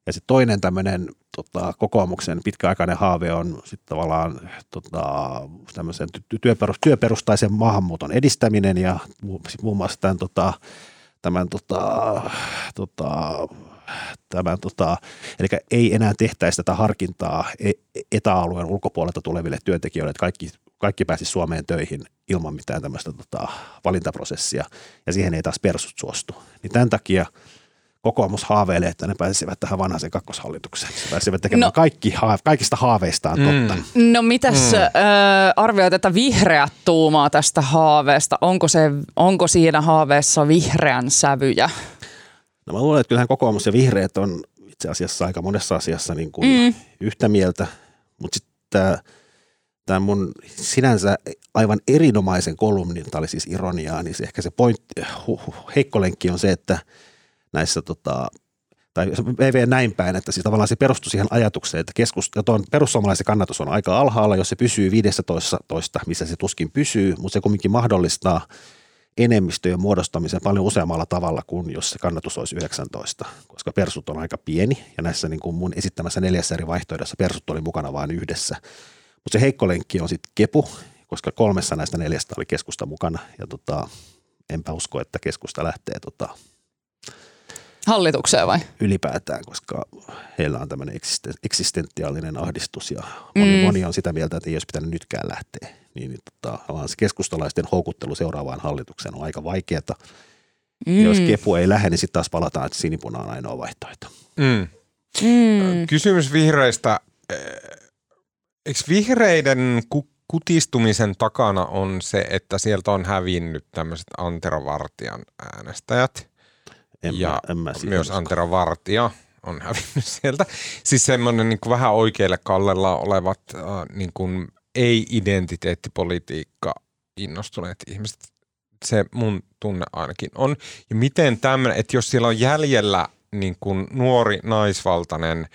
Ja sitten toinen tämmöinen tota, kokoomuksen pitkäaikainen haave on sitten tavallaan tota, tämmöisen työperustaisen maahanmuuton edistäminen ja muun muassa tämän tota, tämän, tota, tota, tämän tota, eli ei enää tehtäisi tätä harkintaa e, etäalueen ulkopuolelta tuleville työntekijöille, että kaikki, kaikki pääsisi Suomeen töihin ilman mitään tämmöistä tota, valintaprosessia, ja siihen ei taas persut suostu. Niin tämän takia – kokoomus haaveilee, että ne pääsisivät tähän vanhaisen kakkoshallitukseen. Ne pääsivät tekemään no, kaikki, kaikista haaveistaan mm. totta. No mitäs mm. äh, arvioit, että vihreät tuumaa tästä haaveesta? Onko, se, onko siinä haaveessa vihreän sävyjä? No mä luulen, että kyllähän kokoomus ja vihreät on itse asiassa aika monessa asiassa niin kuin mm. yhtä mieltä, mutta sitten tämä mun sinänsä aivan erinomaisen kolumnin, tämä oli siis ironiaa, niin se ehkä se pointti, huh, huh, heikko lenkki on se, että – näissä tota, tai ei vie näin päin, että siis tavallaan se perustui siihen ajatukseen, että keskus, tuon perussuomalaisen kannatus on aika alhaalla, jos se pysyy 15, missä se tuskin pysyy, mutta se kumminkin mahdollistaa enemmistöjen muodostamisen paljon useammalla tavalla kuin jos se kannatus olisi 19, koska persut on aika pieni ja näissä niin kuin mun esittämässä neljässä eri vaihtoehdossa persut oli mukana vain yhdessä. Mutta se heikko lenkki on sitten kepu, koska kolmessa näistä neljästä oli keskusta mukana ja tota, enpä usko, että keskusta lähtee tota, Hallitukseen vai? Ylipäätään, koska heillä on tämmöinen eksistentiaalinen ahdistus ja moni, mm. moni on sitä mieltä, että ei olisi pitänyt nytkään lähteä. Niin, niin tota, vaan se keskustalaisten houkuttelu seuraavaan hallitukseen on aika vaikeaa. Mm. Jos kepu ei lähde, niin sitten taas palataan, että sinipuna on ainoa vaihtoehto. Mm. Mm. Kysymys vihreistä. Eikö vihreiden kutistumisen takana on se, että sieltä on hävinnyt tämmöiset Antero Vartijan äänestäjät – en ja mä, en mä myös usko. Antero Vartija on hävinnyt (laughs) sieltä. Siis semmoinen niin kuin vähän oikealle kallella olevat äh, niin kuin ei-identiteettipolitiikka innostuneet ihmiset. Se mun tunne ainakin on. Ja miten tämmöinen, että jos siellä on jäljellä niin kuin nuori naisvaltainen,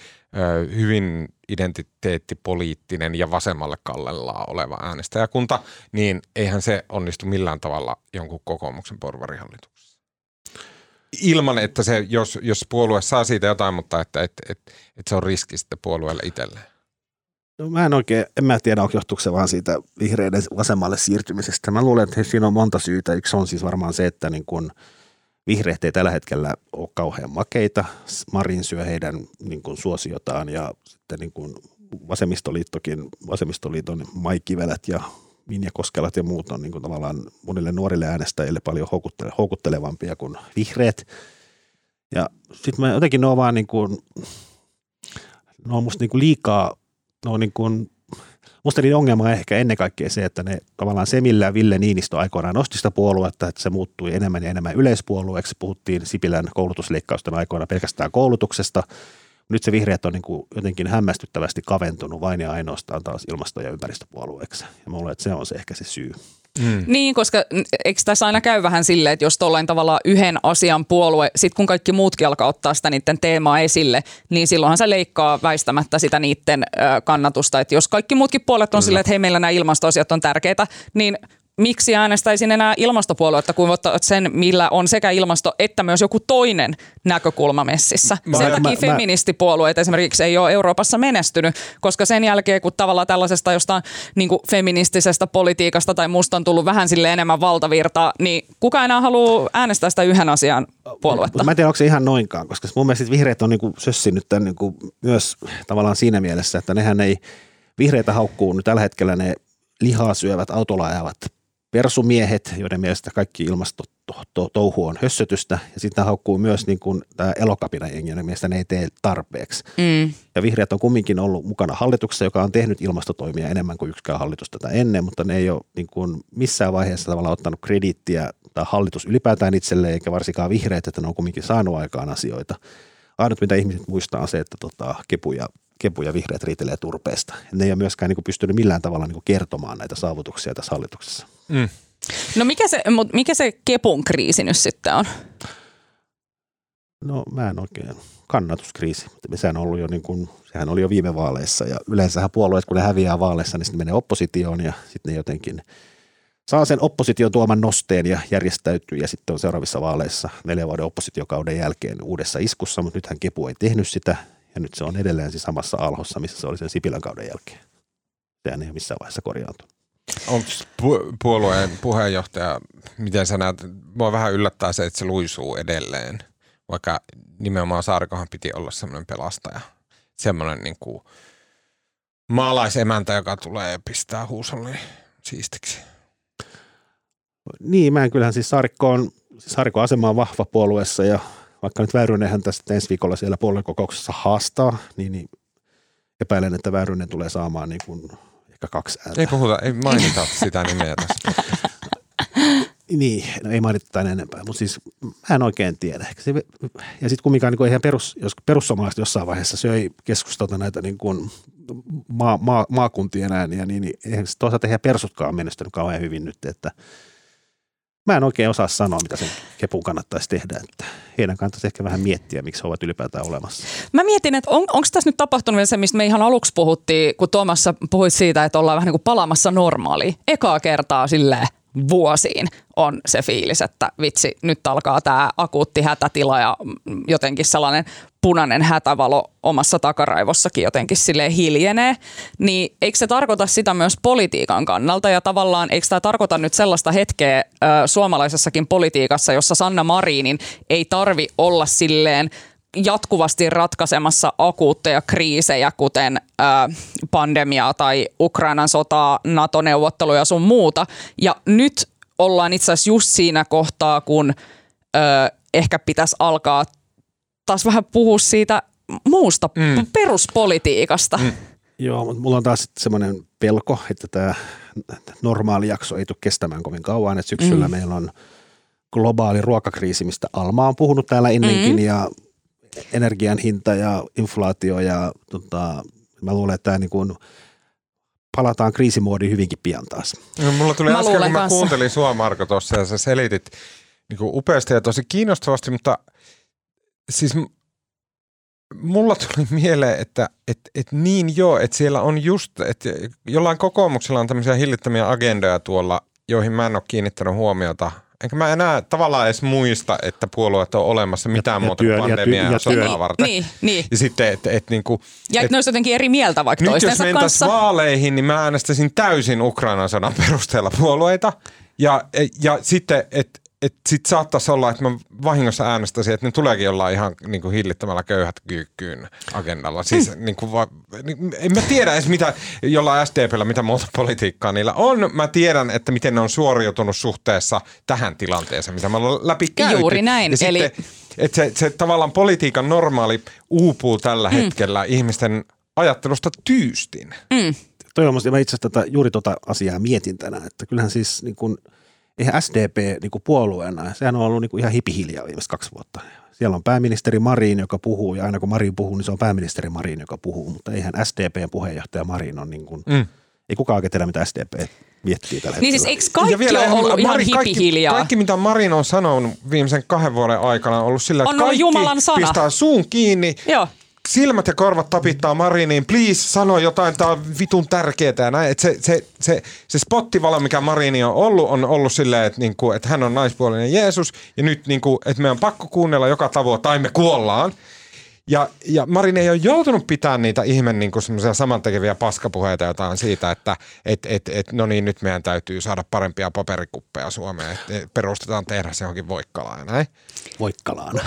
hyvin identiteettipoliittinen ja vasemmalle kallella oleva äänestäjäkunta, niin eihän se onnistu millään tavalla jonkun kokoomuksen porvarihallituksen ilman, että se, jos, jos puolue saa siitä jotain, mutta että, että, että, että se on riski sitten puolueelle itselleen. No mä en oikein, en mä tiedä, johtuuko se vaan siitä vihreiden vasemmalle siirtymisestä. Mä luulen, että siinä on monta syytä. Yksi on siis varmaan se, että niin kun vihreät ei tällä hetkellä ole kauhean makeita. Marin syö heidän niin kun suosiotaan ja sitten niin kun vasemmistoliittokin, vasemmistoliiton maikivelät ja Minja Koskelat ja muut on niin kuin tavallaan monille nuorille äänestäjille paljon houkuttele, houkuttelevampia kuin vihreät. Ja sitten mä jotenkin ne on vaan niin kuin, ne on musta niin kuin liikaa, ne on niin kuin, musta niiden ongelma on ehkä ennen kaikkea se, että ne tavallaan se, millä Ville Niinistö aikoinaan nosti sitä puoluetta, että se muuttui enemmän ja enemmän yleispuolueeksi. Puhuttiin Sipilän koulutusleikkausten aikoina pelkästään koulutuksesta – nyt se vihreät on niin kuin jotenkin hämmästyttävästi kaventunut vain ja ainoastaan taas ilmasto- ja ympäristöpuolueeksi. Ja mä luulen, että se on se ehkä se syy. Mm. Niin, koska eikö tässä aina käy vähän silleen, että jos tuollain tavalla yhden asian puolue, sitten kun kaikki muutkin alkaa ottaa sitä niiden teemaa esille, niin silloinhan se leikkaa väistämättä sitä niiden kannatusta. Että jos kaikki muutkin puolet on silleen, että hei meillä nämä ilmastoasiat on tärkeitä, niin miksi äänestäisin enää ilmastopuoluetta, kun ottaa sen, millä on sekä ilmasto että myös joku toinen näkökulma messissä. Mä, sen takia mä, feministipuolueet esimerkiksi ei ole Euroopassa menestynyt, koska sen jälkeen, kun tavallaan tällaisesta jostain niin kuin feministisestä politiikasta tai musta on tullut vähän sille enemmän valtavirtaa, niin kuka enää haluaa äänestää sitä yhden asian puoluetta? Mä en tiedä, onko se ihan noinkaan, koska mun mielestä vihreät on niin kuin sössinyt tämän niin kuin myös tavallaan siinä mielessä, että nehän ei, vihreitä haukkuu nyt tällä hetkellä ne lihaa syövät autolla ajavat persumiehet, joiden mielestä kaikki ilmastotouhu on hössötystä. Ja sitten haukkuu myös niin kuin tämä elokapina jengi, joiden mielestä ne ei tee tarpeeksi. Mm. Ja vihreät on kumminkin ollut mukana hallituksessa, joka on tehnyt ilmastotoimia enemmän kuin yksikään hallitus tätä ennen, mutta ne ei ole niin kuin missään vaiheessa tavallaan ottanut krediittiä tai hallitus ylipäätään itselleen, eikä varsinkaan vihreät, että ne on kumminkin saanut aikaan asioita. Ainut, mitä ihmiset muistaa, on se, että tota, kepu ja kepu ja vihreät riitelee turpeesta. Ne ei ole myöskään niin kuin pystynyt millään tavalla niin kuin kertomaan näitä saavutuksia tässä hallituksessa. Mm. No mikä se, mikä se kepun kriisi nyt sitten on? No mä en oikein. Kannatuskriisi. Sehän, on ollut jo niin kuin, sehän oli jo viime vaaleissa ja yleensähän puolueet, kun ne häviää vaaleissa, niin sitten menee oppositioon ja sitten ne jotenkin saa sen opposition tuoman nosteen ja järjestäytyy ja sitten on seuraavissa vaaleissa neljän vuoden oppositiokauden jälkeen uudessa iskussa, mutta nythän Kepu ei tehnyt sitä ja nyt se on edelleen siis samassa alhossa, missä se oli sen Sipilän kauden jälkeen. Sehän ei ole missään vaiheessa korjaantunut. Onko pu- puolueen puheenjohtaja, miten sä näet, mua vähän yllättää se, että se luisuu edelleen, vaikka nimenomaan Saarikohan piti olla semmoinen pelastaja, semmoinen niin kuin maalaisemäntä, joka tulee pistää huusolli siistiksi. Niin, mä en kyllähän siis Saarikko on, Saarikon asema on vahva puolueessa ja vaikka nyt Väyrynenhän tästä ensi viikolla siellä puoluekokouksessa haastaa, niin, niin epäilen, että Väyrynen tulee saamaan niin kuin ehkä kaksi ääntä. Ei puhuta, ei mainita sitä nimeä tässä. (laughs) Niin, no ei mainita tämän enempää, mutta siis mä en oikein tiedä. Se, ja sitten kumminkaan, niin ihan perus, jos perussuomalaiset jossain vaiheessa söi keskustelta näitä niin kuin maa, maa, maakuntien ääniä, niin, niin eihän toisaalta heidän persutkaan menestynyt kauhean hyvin nyt, että Mä en oikein osaa sanoa, mitä sen kepun kannattaisi tehdä. Että heidän kannattaisi ehkä vähän miettiä, miksi he ovat ylipäätään olemassa. Mä mietin, että on, onko tässä nyt tapahtunut vielä se, mistä me ihan aluksi puhuttiin, kun Tuomassa puhuit siitä, että ollaan vähän niin kuin palaamassa normaaliin. Ekaa kertaa silleen vuosiin on se fiilis, että vitsi, nyt alkaa tämä akuutti hätätila ja jotenkin sellainen punainen hätävalo omassa takaraivossakin jotenkin sille hiljenee, niin eikö se tarkoita sitä myös politiikan kannalta? Ja tavallaan eikö tämä tarkoita nyt sellaista hetkeä ö, suomalaisessakin politiikassa, jossa Sanna Marinin ei tarvi olla silleen jatkuvasti ratkaisemassa akuutteja kriisejä, kuten ö, pandemiaa tai Ukrainan sotaa, NATO-neuvotteluja sun muuta. Ja nyt ollaan itse asiassa just siinä kohtaa, kun ö, ehkä pitäisi alkaa taas vähän puhua siitä muusta mm. peruspolitiikasta. Mm. Joo, mutta mulla on taas semmoinen pelko, että tämä normaali jakso ei tule kestämään kovin kauan. Että syksyllä mm. meillä on globaali ruokakriisi, mistä Alma on puhunut täällä ennenkin, mm. ja energian hinta ja inflaatio ja tota, mä luulen, että tämä niin kuin, palataan kriisimoodiin hyvinkin pian taas. No, mulla tuli mä äsken, kun mä kanssa. kuuntelin sua Marko tuossa ja sä selitit niin kuin upeasti ja tosi kiinnostavasti, mutta siis mulla tuli (laughs) mieleen, että et, et niin joo, että siellä on just, että jollain kokoomuksella on tämmöisiä hillittömiä agendoja tuolla, joihin mä en ole kiinnittänyt huomiota – Enkä mä enää tavallaan edes muista, että puolueet on olemassa mitään ja, muuta ja työn, kuin pandemiaa ja, ja sotaa varten. Niin, niin. Ja sitten, että et, niinku, ja et, ne olisi jotenkin eri mieltä vaikka nyt toistensa jos kanssa. vaaleihin, niin mä äänestäisin täysin Ukrainan sodan perusteella puolueita. Ja, ja sitten, että että sit saattaisi olla, että mä vahingossa äänestäisin, että ne tuleekin jollain ihan niin kuin hillittämällä köyhät kyykkyyn agendalla. Siis mm. niin kuin va, niin, en mä tiedä edes mitä jollain SDPllä, mitä muuta politiikkaa niillä on. Mä tiedän, että miten ne on suoriutunut suhteessa tähän tilanteeseen, mitä mä olen läpi käyty. Juuri näin. Ja Eli... sitten, että se, se tavallaan politiikan normaali uupuu tällä mm. hetkellä ihmisten ajattelusta tyystin. Mm. Toi on, mä itse asiassa tätä, juuri tuota asiaa mietin tänään, että kyllähän siis niin kuin – eihän SDP niin kuin puolueena, sehän on ollut niin kuin ihan hipihiljaa viimeiset kaksi vuotta. Siellä on pääministeri Marin, joka puhuu, ja aina kun Marin puhuu, niin se on pääministeri Marin, joka puhuu, mutta eihän SDPn puheenjohtaja Marin on niin kuin, mm. ei kukaan oikein tiedä, mitä SDP miettii tällä Niin siis eikö kaikki ja vielä, ole ollut Mari, ihan hipihiljaa? Kaikki, kaikki, mitä Marin on sanonut viimeisen kahden vuoden aikana on ollut sillä, että on kaikki Jumalan sana. pistää suun kiinni. Joo silmät ja korvat tapittaa Mariniin, please sano jotain, tämä on vitun tärkeää. Näin. Et se, se, se, se spottivalo, mikä Marini on ollut, on ollut silleen, että, niinku, että hän on naispuolinen Jeesus ja nyt niinku, että meidän on pakko kuunnella joka tavoin tai me kuollaan. Ja, ja Marin ei ole joutunut pitämään niitä ihmen niin semmoisia samantekeviä paskapuheita jotain siitä, että et, et, et, no niin, nyt meidän täytyy saada parempia paperikuppeja Suomeen, että perustetaan tehdas johonkin Voikkalaan ja näin. Voikkalaan.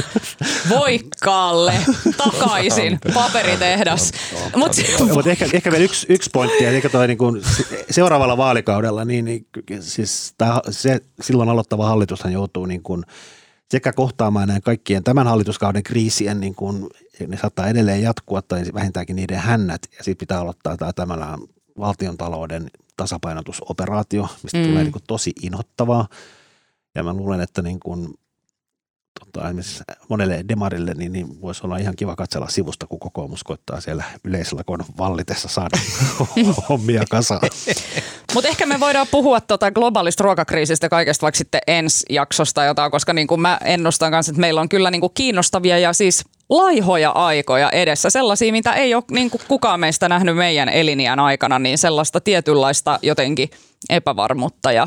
(laughs) Voikkaalle takaisin paperitehdas. Mutta Mut ehkä, ehkä vielä yksi, yksi pointti, eli toi niin kuin seuraavalla vaalikaudella, niin, niin siis tää, se silloin aloittava hallitushan joutuu niin kuin – sekä kohtaamaan näin kaikkien tämän hallituskauden kriisien, niin kuin, ne saattaa edelleen jatkua tai vähintäänkin niiden hännät. Ja sitten pitää aloittaa tämä tämmöinen valtion talouden tasapainotusoperaatio, mistä mm. tulee niin kuin tosi inhottavaa. Ja mä luulen, että niin kuin tota, esimerkiksi monelle demarille, niin, niin voisi olla ihan kiva katsella sivusta, kun kokoomus koittaa siellä yleislakon vallitessa saada (laughs) hommia kasaan. Mutta ehkä me voidaan puhua tota globaalista ruokakriisistä kaikesta vaikka sitten ensi jaksosta jotain, koska niin kuin mä ennustan kanssa, että meillä on kyllä niin kuin kiinnostavia ja siis laihoja aikoja edessä, sellaisia, mitä ei ole niin kuin kukaan meistä nähnyt meidän eliniän aikana, niin sellaista tietynlaista jotenkin epävarmuutta ja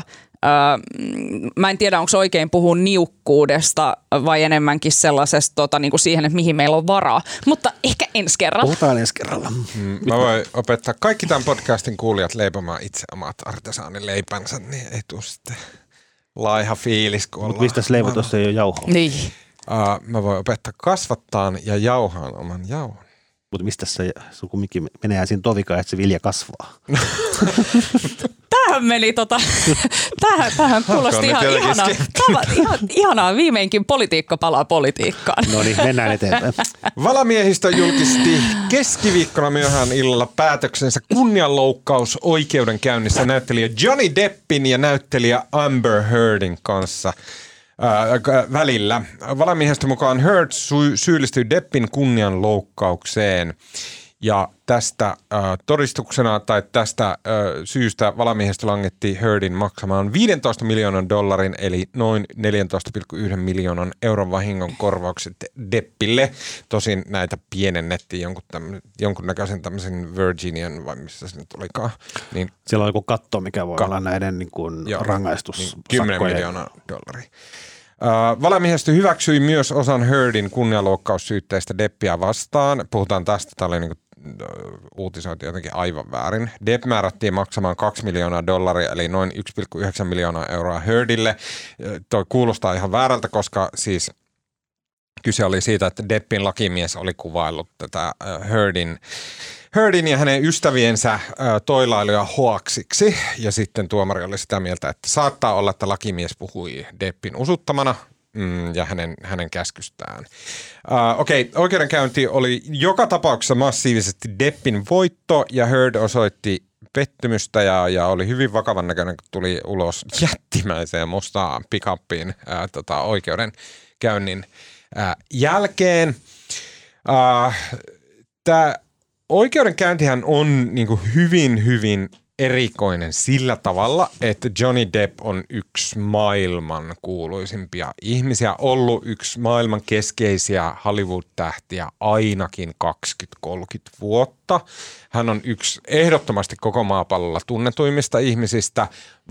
mä en tiedä, onko oikein puhua niukkuudesta vai enemmänkin sellaisesta tota, niin kuin siihen, että mihin meillä on varaa. Mutta ehkä ensi kerralla. Puhutaan ensi kerralla. Mm, mä voin opettaa kaikki tämän podcastin kuulijat leipomaan itse omat artesaanileipänsä, niin ei tule sitten laiha fiilis. Mutta mistä leivot, jos ei ole jauhoa? Niin. Uh, mä voin opettaa kasvattaan ja jauhaan oman jauhon. Mutta mistä se, se kumminkin menee siinä tovikaan, että se vilja kasvaa? (laughs) tähän meni tota, (laughs) tähän, tähän kuulosti ihan ihanaa, tava, ihan, ihanaa, viimeinkin politiikka palaa politiikkaan. No niin, mennään eteenpäin. (laughs) Valamiehistö julkisti keskiviikkona myöhään illalla päätöksensä kunnianloukkaus oikeudenkäynnissä näyttelijä Johnny Deppin ja näyttelijä Amber Heardin kanssa äh, välillä. Valamiehistön mukaan Heard sy- syyllistyy Deppin kunnianloukkaukseen. Ja tästä äh, todistuksena tai tästä äh, syystä valamiehistö langetti Heardin maksamaan 15 miljoonan dollarin eli noin 14,1 miljoonan euron vahingon korvaukset Deppille. Tosin näitä pienennettiin jonkun, tämmönen, jonkun näköisen tämmöisen Virginian vai missä se nyt olikaan. Niin, Siellä on joku katto, mikä voi Ka- olla näiden niin kuin Joo, rangaistus. niin 10 miljoonaa dollaria. Uh, valamiehistö hyväksyi myös osan Heardin kunnianloukkaussyytteistä Deppiä vastaan. Puhutaan tästä, tämä oli niin uutisoitu jotenkin aivan väärin. Depp määrättiin maksamaan 2 miljoonaa dollaria, eli noin 1,9 miljoonaa euroa Heardille. Toi kuulostaa ihan väärältä, koska siis kyse oli siitä, että Deppin lakimies oli kuvaillut tätä Heardin Heardin ja hänen ystäviensä toilailuja hoaksiksi ja sitten tuomari oli sitä mieltä, että saattaa olla, että lakimies puhui Deppin usuttamana mm, ja hänen, hänen käskystään. Uh, Okei, okay, oikeudenkäynti oli joka tapauksessa massiivisesti Deppin voitto ja Heard osoitti pettymystä ja, ja oli hyvin vakavan näköinen, kun tuli ulos (laughs) jättimäiseen mustaan pikappiin ää, tota, oikeudenkäynnin ää, jälkeen. Tämä oikeudenkäyntihän on niin kuin hyvin, hyvin erikoinen sillä tavalla, että Johnny Depp on yksi maailman kuuluisimpia ihmisiä, ollut yksi maailman keskeisiä Hollywood-tähtiä ainakin 20-30 vuotta. Hän on yksi ehdottomasti koko maapallolla tunnetuimmista ihmisistä,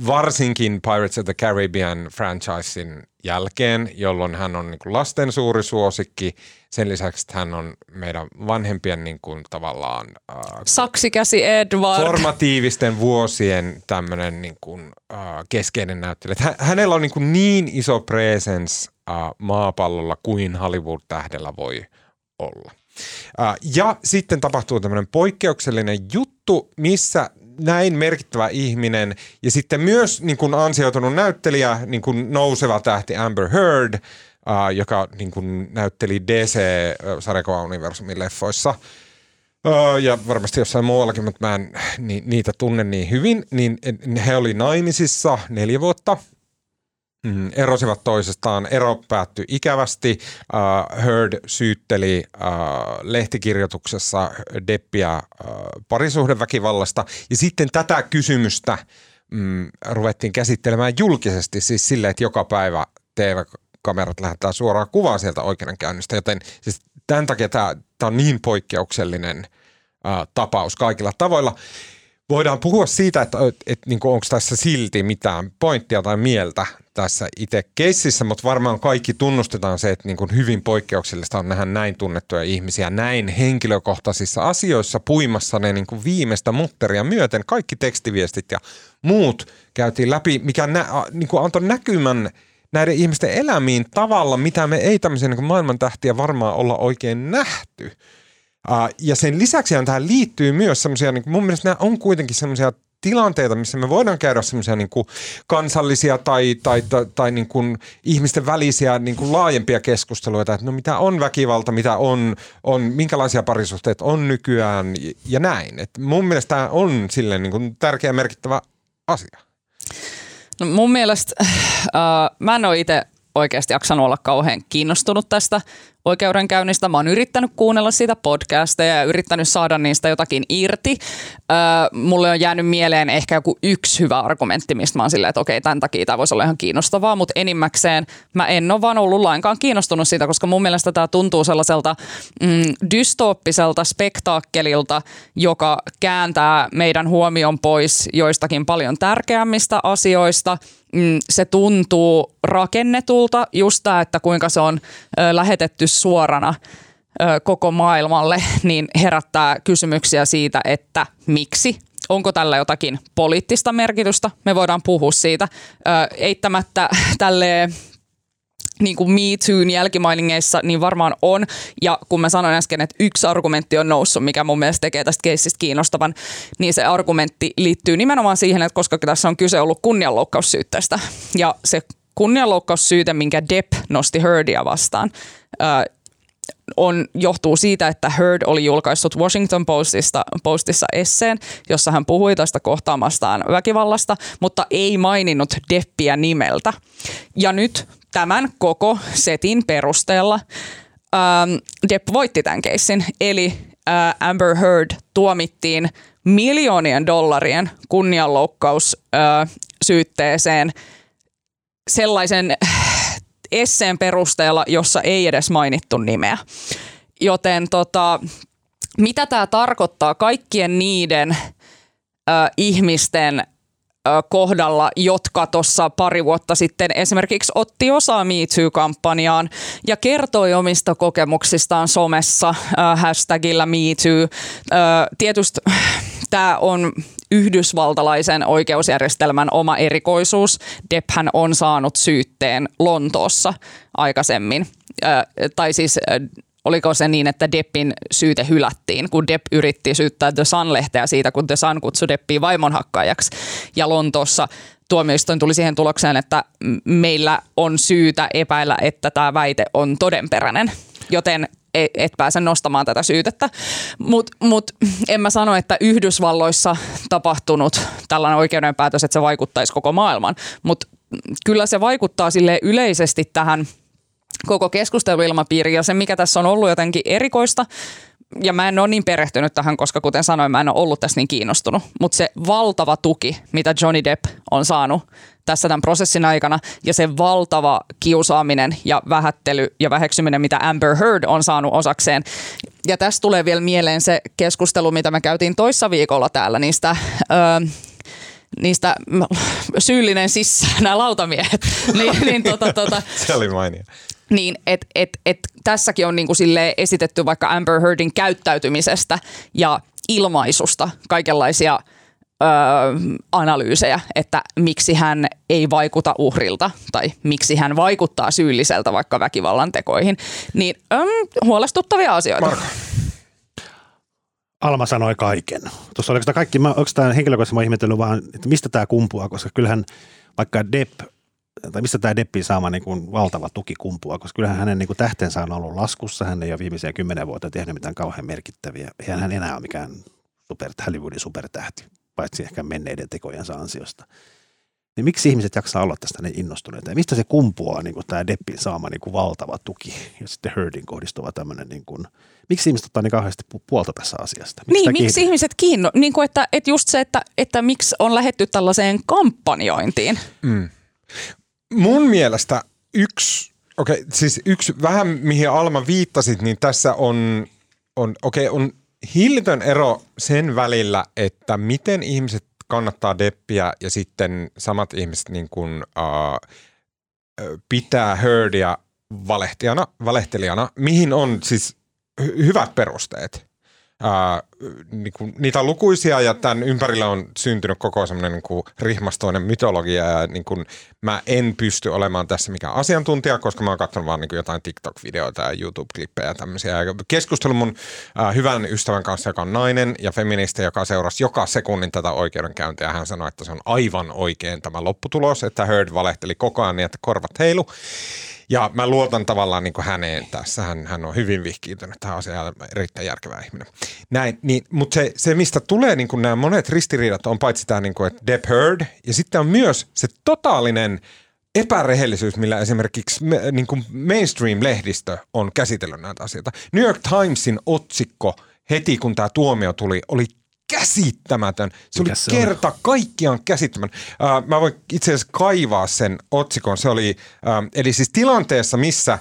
varsinkin Pirates of the Caribbean franchisein jälkeen, jolloin hän on niin kuin lasten suuri suosikki. Sen lisäksi hän on meidän vanhempien niin kuin tavallaan... Äh, Saksikäsi Edward. Formatiivisten vuosien tämmöinen niin kuin, äh, keskeinen näyttelijä. Hä- hänellä on niin, kuin niin iso presence äh, maapallolla kuin Hollywood-tähdellä voi olla. Äh, ja sitten tapahtuu tämmöinen poikkeuksellinen juttu, missä näin merkittävä ihminen ja sitten myös niin kuin ansioitunut näyttelijä, niin kuin nouseva tähti Amber Heard, uh, joka niin kuin näytteli DC-sarjakuva-universumin leffoissa. Uh, ja varmasti jossain muuallakin, mutta mä en ni, niitä tunne niin hyvin, niin he oli naimisissa neljä vuotta – mm, erosivat toisestaan. Ero päättyi ikävästi. Uh, Heard syytteli uh, lehtikirjoituksessa Deppiä uh, parisuhdeväkivallasta. Ja sitten tätä kysymystä mm, ruvettiin käsittelemään julkisesti, siis silleen, että joka päivä TV-kamerat lähettää suoraan kuvaa sieltä oikeudenkäynnistä. Joten siis tämän takia tämä, tämä on niin poikkeuksellinen uh, tapaus kaikilla tavoilla voidaan puhua siitä, että, että, että niin onko tässä silti mitään pointtia tai mieltä tässä itse keississä, mutta varmaan kaikki tunnustetaan se, että niin kuin hyvin poikkeuksellista on nähdä näin tunnettuja ihmisiä näin henkilökohtaisissa asioissa puimassa ne niin kuin viimeistä mutteria myöten. Kaikki tekstiviestit ja muut käytiin läpi, mikä nä, niin kuin antoi näkymän näiden ihmisten elämiin tavalla, mitä me ei tämmöisiä niin maailman tähtiä varmaan olla oikein nähty. Ja sen lisäksi tähän liittyy myös semmoisia, niin mun mielestä nämä on kuitenkin semmoisia tilanteita, missä me voidaan käydä semmoisia niin kansallisia tai, tai, tai, tai niin kuin ihmisten välisiä niin kuin laajempia keskusteluita, että no mitä on väkivalta, mitä on, on minkälaisia parisuhteet on nykyään ja näin. Et mun mielestä tämä on silleen niin kuin tärkeä merkittävä asia. No mun mielestä, äh, mä en ole itse oikeasti jaksanut olla kauhean kiinnostunut tästä oikeudenkäynnistä. Mä oon yrittänyt kuunnella sitä podcasteja ja yrittänyt saada niistä jotakin irti. Öö, mulle on jäänyt mieleen ehkä joku yksi hyvä argumentti, mistä mä oon silleen, että okei, tämän takia tämä voisi olla ihan kiinnostavaa, mutta enimmäkseen mä en ole vaan ollut lainkaan kiinnostunut siitä, koska mun mielestä tämä tuntuu sellaiselta mm, dystooppiselta spektaakkelilta, joka kääntää meidän huomion pois joistakin paljon tärkeämmistä asioista – Mm, se tuntuu rakennetulta, just tämä, että kuinka se on lähetetty suorana ö, koko maailmalle, (laughs) niin herättää kysymyksiä siitä, että miksi onko tällä jotakin poliittista merkitystä. Me voidaan puhua siitä. Ö, eittämättä (laughs) tälle niin kuin Me Toon jälkimainingeissa, niin varmaan on. Ja kun mä sanoin äsken, että yksi argumentti on noussut, mikä mun mielestä tekee tästä keissistä kiinnostavan, niin se argumentti liittyy nimenomaan siihen, että koska tässä on kyse ollut kunnianloukkaussyytteestä. Ja se kunnianloukkaussyyte, minkä Depp nosti Heardia vastaan, on, johtuu siitä, että Heard oli julkaissut Washington Postista, Postissa esseen, jossa hän puhui tästä kohtaamastaan väkivallasta, mutta ei maininnut Deppiä nimeltä. Ja nyt tämän koko setin perusteella ähm, Depp voitti tämän keissin. Eli ää, Amber Heard tuomittiin miljoonien dollarien kunnianloukkaus ää, syytteeseen sellaisen esseen perusteella, jossa ei edes mainittu nimeä. Joten tota, mitä tämä tarkoittaa kaikkien niiden ö, ihmisten kohdalla, jotka tuossa pari vuotta sitten esimerkiksi otti osaa Me Too-kampanjaan ja kertoi omista kokemuksistaan somessa äh, hashtagillä Me Too. Äh, tietysti tämä on yhdysvaltalaisen oikeusjärjestelmän oma erikoisuus. Depphän on saanut syytteen Lontoossa aikaisemmin. Äh, tai siis äh, oliko se niin, että Deppin syyte hylättiin, kun Depp yritti syyttää The Sun-lehteä siitä, kun The Sun kutsui Deppiä vaimonhakkaajaksi. Ja Lontoossa tuomioistuin tuli siihen tulokseen, että meillä on syytä epäillä, että tämä väite on todenperäinen. Joten et pääse nostamaan tätä syytettä. Mutta mut, en mä sano, että Yhdysvalloissa tapahtunut tällainen oikeudenpäätös, että se vaikuttaisi koko maailman. Mutta kyllä se vaikuttaa sille yleisesti tähän – koko keskusteluilmapiiri ja se, mikä tässä on ollut jotenkin erikoista, ja mä en ole niin perehtynyt tähän, koska kuten sanoin, mä en ole ollut tässä niin kiinnostunut, mutta se valtava tuki, mitä Johnny Depp on saanut tässä tämän prosessin aikana ja se valtava kiusaaminen ja vähättely ja väheksyminen, mitä Amber Heard on saanut osakseen. Ja tässä tulee vielä mieleen se keskustelu, mitä me käytiin toissa viikolla täällä niistä... Öö, niistä syyllinen sisään (laughs) nämä lautamiehet. (laughs) niin, niin, tota, tota, se oli mainio. Niin, että et, et, tässäkin on niinku esitetty vaikka Amber Heardin käyttäytymisestä ja ilmaisusta kaikenlaisia öö, analyysejä, että miksi hän ei vaikuta uhrilta tai miksi hän vaikuttaa syylliseltä vaikka väkivallan tekoihin. Niin öö, huolestuttavia asioita. Marko. Alma sanoi kaiken. Tuossa oliko tämä kaikki, onko tämä henkilökohtaisesti mä ihmetellyt vaan, että mistä tämä kumpuaa, koska kyllähän vaikka Depp tai mistä tämä Deppin saama niin kuin valtava tuki kumpua, koska kyllähän hänen niin kuin tähtensä on ollut laskussa, hän ei ole viimeisiä kymmenen vuotta tehnyt mitään kauhean merkittäviä. Hän enää ole mikään super, Hollywoodin supertähti, paitsi ehkä menneiden tekojensa ansiosta. Niin miksi ihmiset jaksaa olla tästä niin innostuneita? Ja mistä se kumpuaa niin kuin tämä Deppin saama niin kuin valtava tuki ja sitten Herdin kohdistuva tämmöinen, niin kuin, miksi ihmiset ottaa niin kauheasti puolta tässä asiasta? Miksi niin, miksi ihmiset kiinno, niin kuin että, että just se, että, että miksi on lähetty tällaiseen kampanjointiin. Mm mun mielestä yksi, okei, okay, siis yksi vähän mihin Alma viittasit, niin tässä on, on okei, okay, on hillitön ero sen välillä, että miten ihmiset kannattaa deppiä ja sitten samat ihmiset niin kuin, uh, pitää Herdia valehtijana, valehtelijana, mihin on siis hyvät perusteet ää, niin kuin, niitä on lukuisia ja tämän ympärillä on syntynyt koko semmoinen niin rihmastoinen mytologia ja niin kuin, mä en pysty olemaan tässä mikään asiantuntija, koska mä oon katsonut vaan niin kuin jotain TikTok-videoita ja YouTube-klippejä ja tämmöisiä. Keskustelu mun ää, hyvän ystävän kanssa, joka on nainen ja feministi, joka seurasi joka sekunnin tätä oikeudenkäyntiä. Hän sanoi, että se on aivan oikein tämä lopputulos, että Heard valehteli koko ajan niin, että korvat heilu. Ja mä luotan tavallaan niin kuin häneen tässä. Hän, hän on hyvin vihkiintynyt tähän asiaan, erittäin järkevä ihminen. Näin, niin, mutta se, se, mistä tulee niin kuin nämä monet ristiriidat, on paitsi tämä, niin kuin, että Depp Heard, ja sitten on myös se totaalinen epärehellisyys, millä esimerkiksi niin kuin mainstream-lehdistö on käsitellyt näitä asioita. New York Timesin otsikko heti, kun tämä tuomio tuli, oli käsittämätön. Se Mikä oli se kerta on? kaikkiaan käsittämätön. Uh, mä voin itse asiassa kaivaa sen otsikon. Se oli, uh, eli siis tilanteessa, missä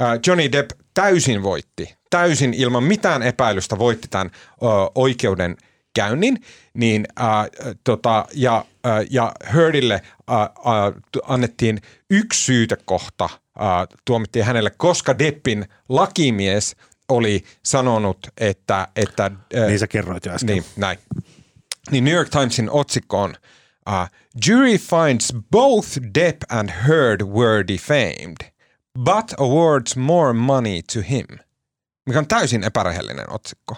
uh, Johnny Depp täysin voitti, täysin ilman mitään epäilystä voitti tämän uh, oikeuden käynnin, niin uh, tota, ja, uh, ja Hurdille uh, uh, annettiin yksi syytekohta, uh, tuomittiin hänelle, koska Deppin lakimies oli sanonut, että... että niin sä kerroit jo äsken. Niin, näin. Niin New York Timesin otsikko on uh, Jury finds both Depp and Heard were defamed, but awards more money to him. Mikä on täysin epärehellinen otsikko.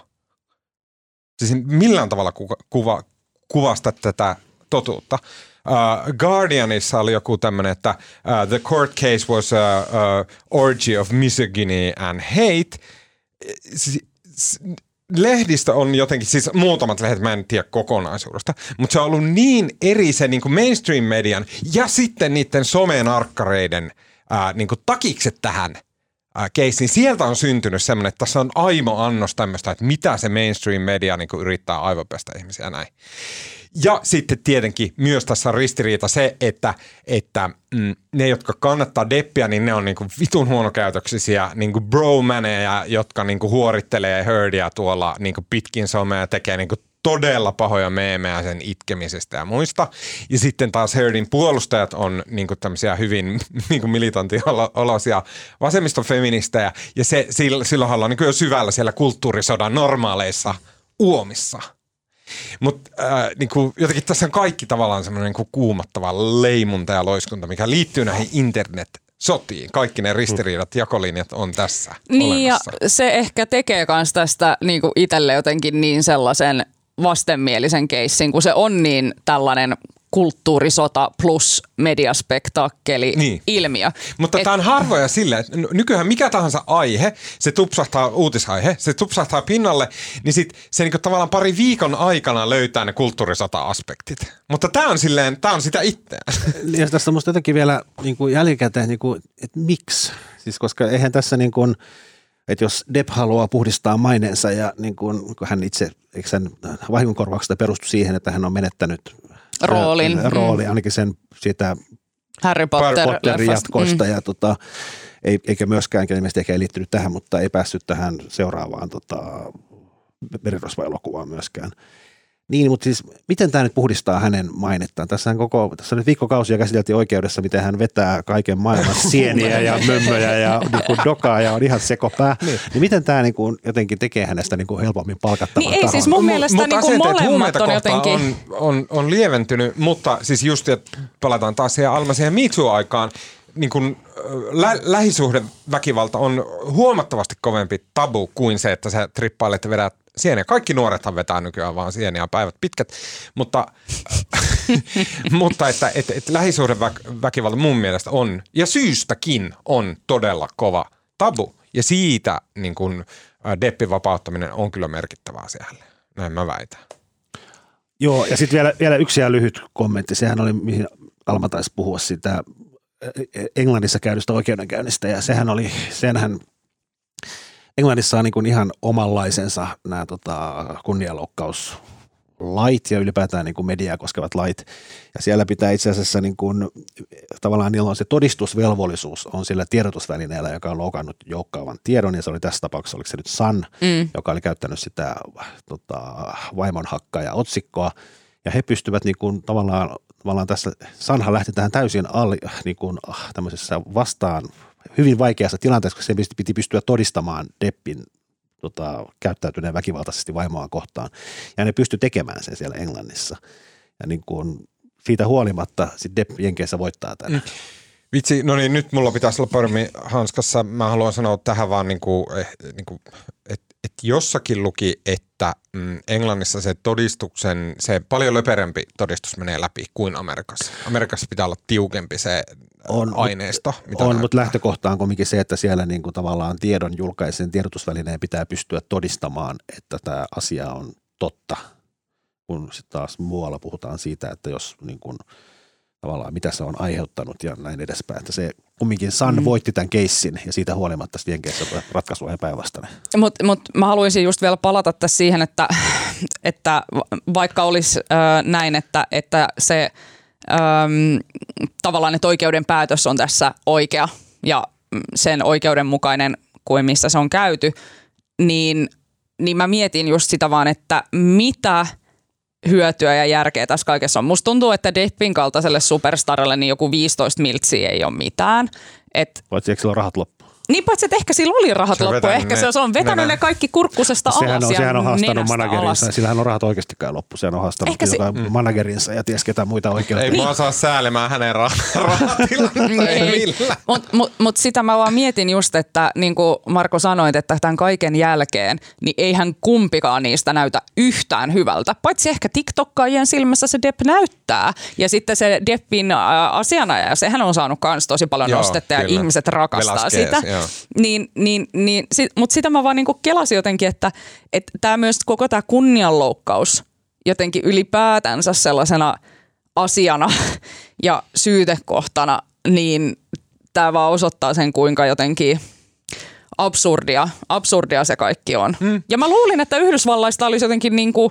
Siis millään tavalla kuva, kuva, kuvasta tätä totuutta. Uh, Guardianissa oli joku tämmöinen, että uh, the court case was a, a orgy of misogyny and hate – lehdistä on jotenkin, siis muutamat lehdet, mä en tiedä kokonaisuudesta, mutta se on ollut niin eri se niin mainstream-median ja sitten niiden somenarkkareiden ää, niin kuin takikset tähän case, niin sieltä on syntynyt semmoinen, että tässä on aimo annos tämmöistä, että mitä se mainstream media niin yrittää aivopestä ihmisiä näin. Ja sitten tietenkin myös tässä on ristiriita se, että, että mm, ne, jotka kannattaa Deppiä, niin ne on niinku vitun huonokäytöksisiä niinku bromaneja, jotka niinku huorittelee Herdia tuolla niinku pitkin somea ja tekee niinku todella pahoja meemejä sen itkemisestä ja muista. Ja sitten taas Herdin puolustajat on niinku tämmöisiä hyvin (laughs) niinku militantiolosia vasemmistofeministejä. Ja se, silloin ollaan niinku jo syvällä siellä kulttuurisodan normaaleissa uomissa – mutta äh, niinku, jotenkin tässä on kaikki tavallaan semmoinen niinku kuumattava leimunta ja loiskunta, mikä liittyy näihin internet sotiin. Kaikki ne ristiriidat, jakolinjat on tässä Niin olemassa. ja se ehkä tekee myös tästä niinku itselle jotenkin niin sellaisen vastenmielisen keissin, kun se on niin tällainen kulttuurisota plus mediaspektaakkeli niin. ilmiö. Mutta tämä on harvoja silleen, että nykyään mikä tahansa aihe, se tupsahtaa, uutisaihe, se tupsahtaa pinnalle, niin sit se niinku tavallaan pari viikon aikana löytää ne kulttuurisota-aspektit. Mutta tämä on silleen, tämä on sitä itseään. Ja tässä on musta jotenkin vielä niin kuin jälkikäteen, niin kuin, että miksi? Siis koska eihän tässä niin kuin, että jos Depp haluaa puhdistaa maineensa ja niin kuin, kun hän itse, eikö sen vahingonkorvauksesta perustu siihen, että hän on menettänyt roolin. rooli, mm. ainakin sen siitä Harry Potter, Potter jatkoista mm. ja tota, ei, eikä myöskään, ilmeisesti ehkä ei liittynyt tähän, mutta ei päässyt tähän seuraavaan tota, merirosva-elokuvaan myöskään. Niin, mutta siis miten tämä nyt puhdistaa hänen mainettaan? Tässä on koko, tässä nyt viikkokausia käsiteltiin oikeudessa, miten hän vetää kaiken maailman (laughs) sieniä ja mömmöjä ja (laughs) niin kuin dokaa ja on ihan sekopää. Niin, niin miten tämä niin kuin jotenkin tekee hänestä niin kuin helpommin palkattavan Niin ei siis mun mielestä Mut, niin kuin molemmat on jotenkin... On, on, on lieventynyt, mutta siis just, että palataan taas siihen Alma siihen aikaan niin kuin, lä- lähisuhdeväkivalta on huomattavasti kovempi tabu kuin se, että sä trippailet ja vedät sieniä. Kaikki nuorethan vetää nykyään vaan sieniä päivät pitkät, mutta, (laughs) mutta että et, et lähisuhdeväkivalta mun mielestä on, ja syystäkin on todella kova tabu. Ja siitä niin kun, Deppin vapauttaminen on kyllä merkittävää siellä. Näin mä väitän. Joo, ja sitten vielä, vielä yksi ja lyhyt kommentti. Sehän oli, mihin Alma taisi puhua sitä Englannissa käydystä oikeudenkäynnistä, ja sehän oli, senhän Englannissa on niin kuin ihan omanlaisensa nämä tota, kunnianloukkaus lait ja ylipäätään niin kuin mediaa koskevat lait. Ja siellä pitää itse asiassa niin kuin, tavallaan niillä on se todistusvelvollisuus on sillä tiedotusvälineellä, joka on loukannut joukkaavan tiedon. Ja se oli tässä tapauksessa, oliko se nyt Sun, mm. joka oli käyttänyt sitä tota, vaimonhakkaa ja otsikkoa. Ja he pystyvät niin kuin, tavallaan, tavallaan tässä, Sanha lähti tähän täysin al, niin kuin, tämmöisessä vastaan hyvin vaikeassa tilanteessa, koska se piti pystyä todistamaan Deppin tota, käyttäytyneen väkivaltaisesti vaimoa kohtaan. Ja ne pystyi tekemään sen siellä Englannissa. Ja niin kuin siitä huolimatta sit Depp Jenkeissä voittaa tämän. Mm. Vitsi, no niin, nyt mulla pitäisi olla paremmin hanskassa. Mä haluan sanoa tähän vaan, niin kuin, eh, niin kuin, että et jossakin luki, että mm, Englannissa se todistuksen, se paljon löperempi todistus menee läpi kuin Amerikassa. Amerikassa pitää olla tiukempi se on, aineisto. Mitä on, mutta lähtökohta on kuitenkin se, että siellä niin kuin tavallaan tiedon julkaisen tiedotusvälineen pitää pystyä todistamaan, että tämä asia on totta. Kun sitten taas muualla puhutaan siitä, että jos niin kuin, tavallaan mitä se on aiheuttanut ja näin edespäin. Että se kumminkin San mm. voitti tämän keissin ja siitä huolimatta Jenkeissä ratkaisu on päinvastainen. Mutta mut mä haluaisin just vielä palata tässä siihen, että, että vaikka olisi äh, näin, että, että se äm, tavallaan, että oikeuden päätös on tässä oikea ja sen oikeudenmukainen kuin missä se on käyty, niin, niin mä mietin just sitä vaan, että mitä hyötyä ja järkeä tässä kaikessa on. Musta tuntuu, että Deppin kaltaiselle superstarille niin joku 15 miltsiä ei ole mitään. Et, Paitsi eikö sillä rahat loppu? Niin paitsi, että ehkä sillä oli rahat loppu. Ehkä ne, se on vetänyt ne, ne kaikki kurkkusesta alas sehän on, ja sehän on haastanut managerinsa. Sillähän on rahat oikeastikään loppu. Sehän on haastanut ehkä se, mm. managerinsa ja ties ketään muita oikeutta. Ei vaan saa säälemään hänen (laughs) rahatilannetta. Mutta mut, mut sitä mä vaan mietin just, että niin kuin Marko sanoit, että tämän kaiken jälkeen, niin eihän kumpikaan niistä näytä yhtään hyvältä. Paitsi ehkä TikTokkaajien silmässä se Depp näyttää. Ja sitten se Deppin asianajaja, sehän on saanut myös tosi paljon Joo, nostetta ja kyllä. ihmiset rakastaa Velasquez, sitä. Joo. Niin, niin, niin, sit, mutta sitä mä vaan niinku kelasin jotenkin, että tämä myös koko tämä kunnianloukkaus jotenkin ylipäätänsä sellaisena asiana (laughs) ja syytekohtana, niin tämä vaan osoittaa sen, kuinka jotenkin absurdia, absurdia se kaikki on. Mm. Ja mä luulin, että Yhdysvallaista olisi jotenkin niin kuin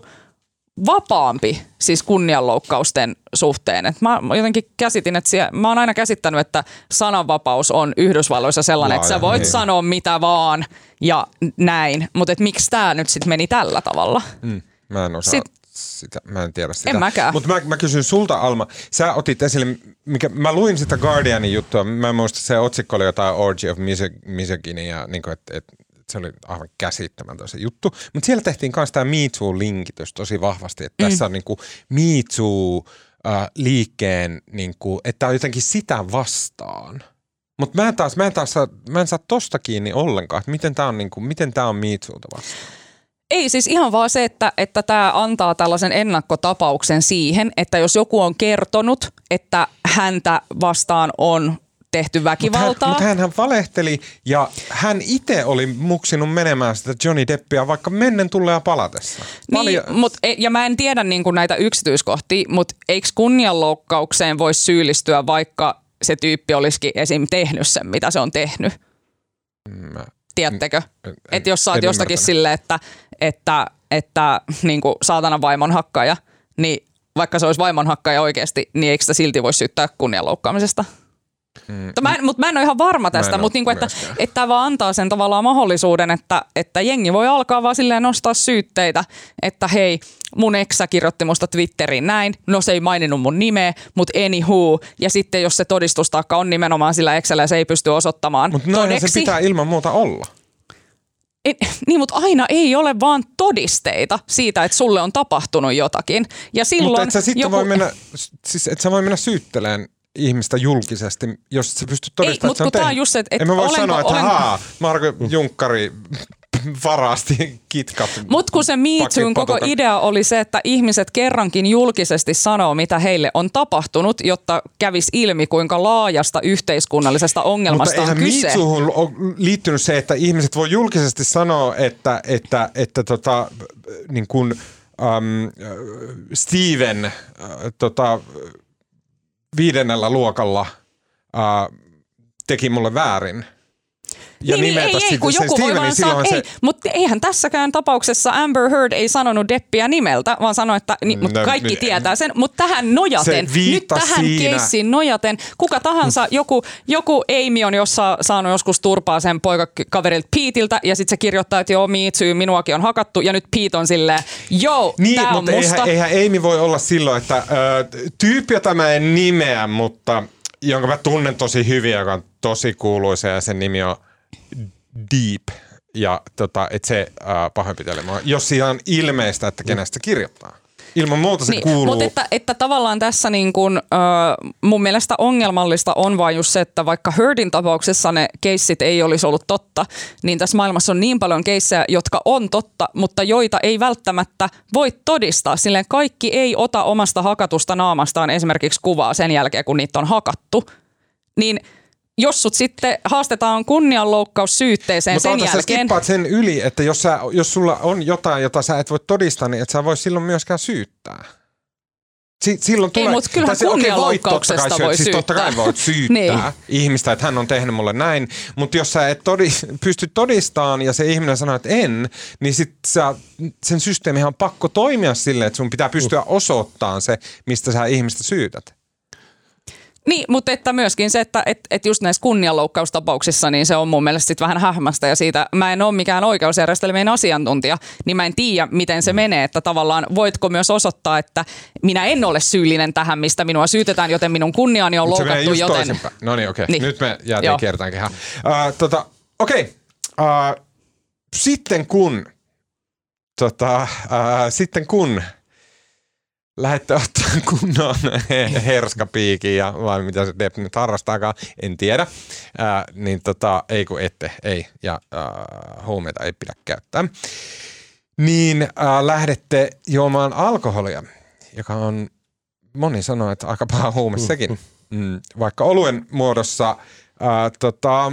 vapaampi siis kunnianloukkausten suhteen. Et mä jotenkin käsitin, että siellä, mä oon aina käsittänyt, että sananvapaus on Yhdysvalloissa sellainen, Laaja, että sä voit niin. sanoa mitä vaan ja näin. Mutta miksi tämä nyt sitten meni tällä tavalla? Mm. Mä en osaa Sit, sitä, mä en tiedä sitä. En mäkään. Mutta mä, mä kysyn sulta Alma, sä otit esille, mikä, mä luin sitä Guardianin juttua, mä en muista se otsikko oli jotain Orgy of Misogyny ja niin että et, se oli aivan käsittämätön se juttu. Mutta siellä tehtiin myös tämä Me Too-linkitys tosi vahvasti, että mm. tässä on niinku Me Too äh, liikkeen, niinku, että on jotenkin sitä vastaan. Mutta mä en taas, mä en taas saa, mä en saa tosta kiinni ollenkaan, että miten tämä on, niinku, miten tää on Me Toota vastaan. Ei siis ihan vaan se, että että tämä antaa tällaisen ennakkotapauksen siihen, että jos joku on kertonut, että häntä vastaan on tehty väkivaltaa. Mutta hän, hän valehteli ja hän itse oli muksinut menemään sitä Johnny Deppia vaikka mennen tulee palatessa. Niin, mut, e, ja mä en tiedä niin kuin näitä yksityiskohtia, mutta eikö kunnianloukkaukseen voisi syyllistyä, vaikka se tyyppi olisikin esim. tehnyt sen, mitä se on tehnyt? Mä, Tiedättekö? Että jos sä oot jostakin sille, että, että, että niin kuin saatana vaimon hakkaja, niin vaikka se olisi vaimon hakkaja oikeasti, niin eikö sitä silti voi syyttää kunnianloukkaamisesta? Mm. Mutta, mä en, mutta mä en ole ihan varma tästä, mutta niinku, että, että tämä vaan antaa sen tavallaan mahdollisuuden, että, että jengi voi alkaa vaan silleen nostaa syytteitä, että hei, mun eksä kirjoitti musta Twitteriin näin, no se ei maininnut mun nimeä, mutta anywho, ja sitten jos se todistustaakka on nimenomaan sillä eksellä ja se ei pysty osoittamaan Mutta todeksi, se pitää ilman muuta olla. Et, niin, mutta aina ei ole vaan todisteita siitä, että sulle on tapahtunut jotakin. Ja silloin mutta et sä sitten joku... voi mennä, siis et sä voi mennä syytteleen ihmistä julkisesti, jos sä pystyt todistamaan, että se on tehnyt. Just, et, et en mä voi sanoa, että olen... haa, Marko Junkkari (laughs) varasti kitkat. Mutta kun se Me koko idea oli se, että ihmiset kerrankin julkisesti sanoo, mitä heille on tapahtunut, jotta kävisi ilmi, kuinka laajasta yhteiskunnallisesta ongelmasta Mutta on kyse. Mutta on liittynyt se, että ihmiset voi julkisesti sanoa, että, että, että tota, niin kun, um, Steven uh, tota, viidennellä luokalla uh, teki mulle väärin – ja niin, nimetä ei, ei, kun joku voi vaan sanoa, ei, se... mutta eihän tässäkään tapauksessa Amber Heard ei sanonut Deppiä nimeltä, vaan sanoi, että ni, mutta no, kaikki no, tietää sen, mutta tähän nojaten, nyt tähän siinä. keissiin nojaten, kuka tahansa, joku, joku Amy on jossa saanut joskus turpaa sen poikakaverilta Peteiltä ja sitten se kirjoittaa, että joo, too, minuakin on hakattu ja nyt Pete on silleen, joo, niin, tää mutta on musta. Eihän, eihän Amy voi olla silloin, että äh, tyyppi, jota mä en nimeä, mutta jonka mä tunnen tosi hyvin, joka on tosi kuuluisa ja sen nimi on deep ja tota, että se äh, pahoinpitelee jos siinä on ilmeistä, että kenestä kirjoittaa. Ilman muuta se niin, kuuluu. Mutta että, että tavallaan tässä niin kun, äh, mun mielestä ongelmallista on vain just se, että vaikka Herdin tapauksessa ne keissit ei olisi ollut totta, niin tässä maailmassa on niin paljon keissejä, jotka on totta, mutta joita ei välttämättä voi todistaa. Silleen kaikki ei ota omasta hakatusta naamastaan esimerkiksi kuvaa sen jälkeen, kun niitä on hakattu. Niin – jos sut sitten haastetaan kunnianloukkaus syytteeseen sen jälkeen. Mutta sen yli, että jos, sä, jos sulla on jotain, jota sä et voi todistaa, niin et sä voi silloin myöskään syyttää. Si- silloin tulee, Ei, mutta kyllähän kunnianloukkauksesta okay, voi, siis Totta kai voit (laughs) syyttää niin. ihmistä, että hän on tehnyt mulle näin, mutta jos sä et todi- pysty todistamaan ja se ihminen sanoo, että en, niin sit sä, sen systeemihän on pakko toimia silleen, että sun pitää pystyä osoittamaan se, mistä sä ihmistä syytät. Niin, mutta että myöskin se, että et, et just näissä kunnianloukkaustapauksissa, niin se on mun mielestä sit vähän hähmästä ja siitä mä en ole mikään oikeusjärjestelmien asiantuntija, niin mä en tiedä, miten se menee, että tavallaan voitko myös osoittaa, että minä en ole syyllinen tähän, mistä minua syytetään, joten minun kunniani on loukattu, joten... No niin, okei. Okay. Niin. Nyt me jäätiin kiertään kehään. Uh, tota, okei. Okay. Uh, sitten kun, tota, uh, sitten kun lähette ottaa (laughs) kunnon herskapiikin ja vai mitä se Depp nyt harrastaakaan, en tiedä. Ää, niin tota, ei kun ette, ei. Ja ää, huumeita ei pidä käyttää. Niin ää, lähdette juomaan alkoholia, joka on, moni sanoo, että aika paha huume sekin. Mm, vaikka oluen muodossa ää, tota,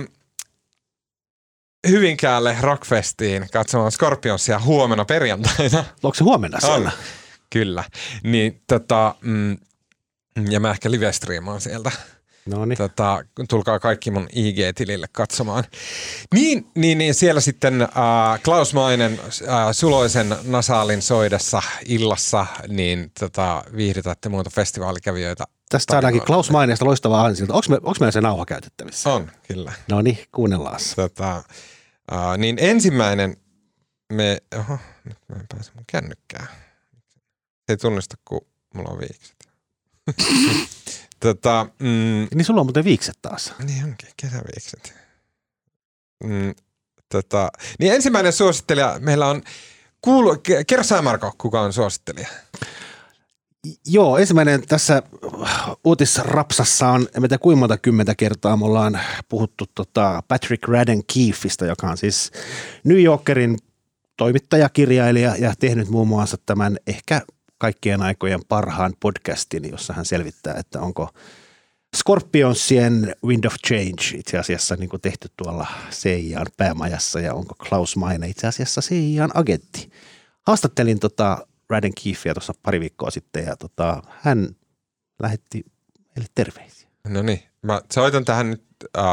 Hyvinkäälle Rockfestiin katsomaan Scorpionsia huomenna perjantaina. Onko se huomenna siellä? On. Kyllä. Niin tota, mm, ja mä ehkä live sieltä. No Tota, tulkaa kaikki mun IG-tilille katsomaan. Niin, niin, niin siellä sitten äh, Klaus Mainen äh, suloisen nasaalin soidessa illassa, niin tota, viihdytätte muuta festivaalikävijöitä. Tästä saadaankin Klaus Maineesta loistavaa ansilta. Onko, me, meillä se nauha käytettävissä? On, kyllä. No niin, kuunnellaan. Tota, äh, niin ensimmäinen me, oho, nyt mä en pääse mun kännykkään. Se ei tunnista, kun mulla on viikset. (laughs) tota, mm, Niin sulla on muuten viikset taas. niin onkin, kesäviikset. Mm, tota, niin ensimmäinen suosittelija meillä on, kuulu, Ke- kerro sä Marko, kuka on suosittelija? Joo, ensimmäinen tässä uutisrapsassa on, en tiedä kuinka monta kymmentä kertaa me ollaan puhuttu tota Patrick Radden Keefeistä, joka on siis New Yorkerin toimittaja, kirjailija ja tehnyt muun muassa tämän ehkä kaikkien aikojen parhaan podcastin, jossa hän selvittää, että onko Scorpionsien Wind of Change itse asiassa niin kuin tehty tuolla CIAn päämajassa ja onko Klaus Maine itse asiassa CIAn agentti. Haastattelin tota Radden Keefeä tuossa pari viikkoa sitten ja tota, hän lähetti meille terveisiä. No niin, mä soitan tähän nyt äh,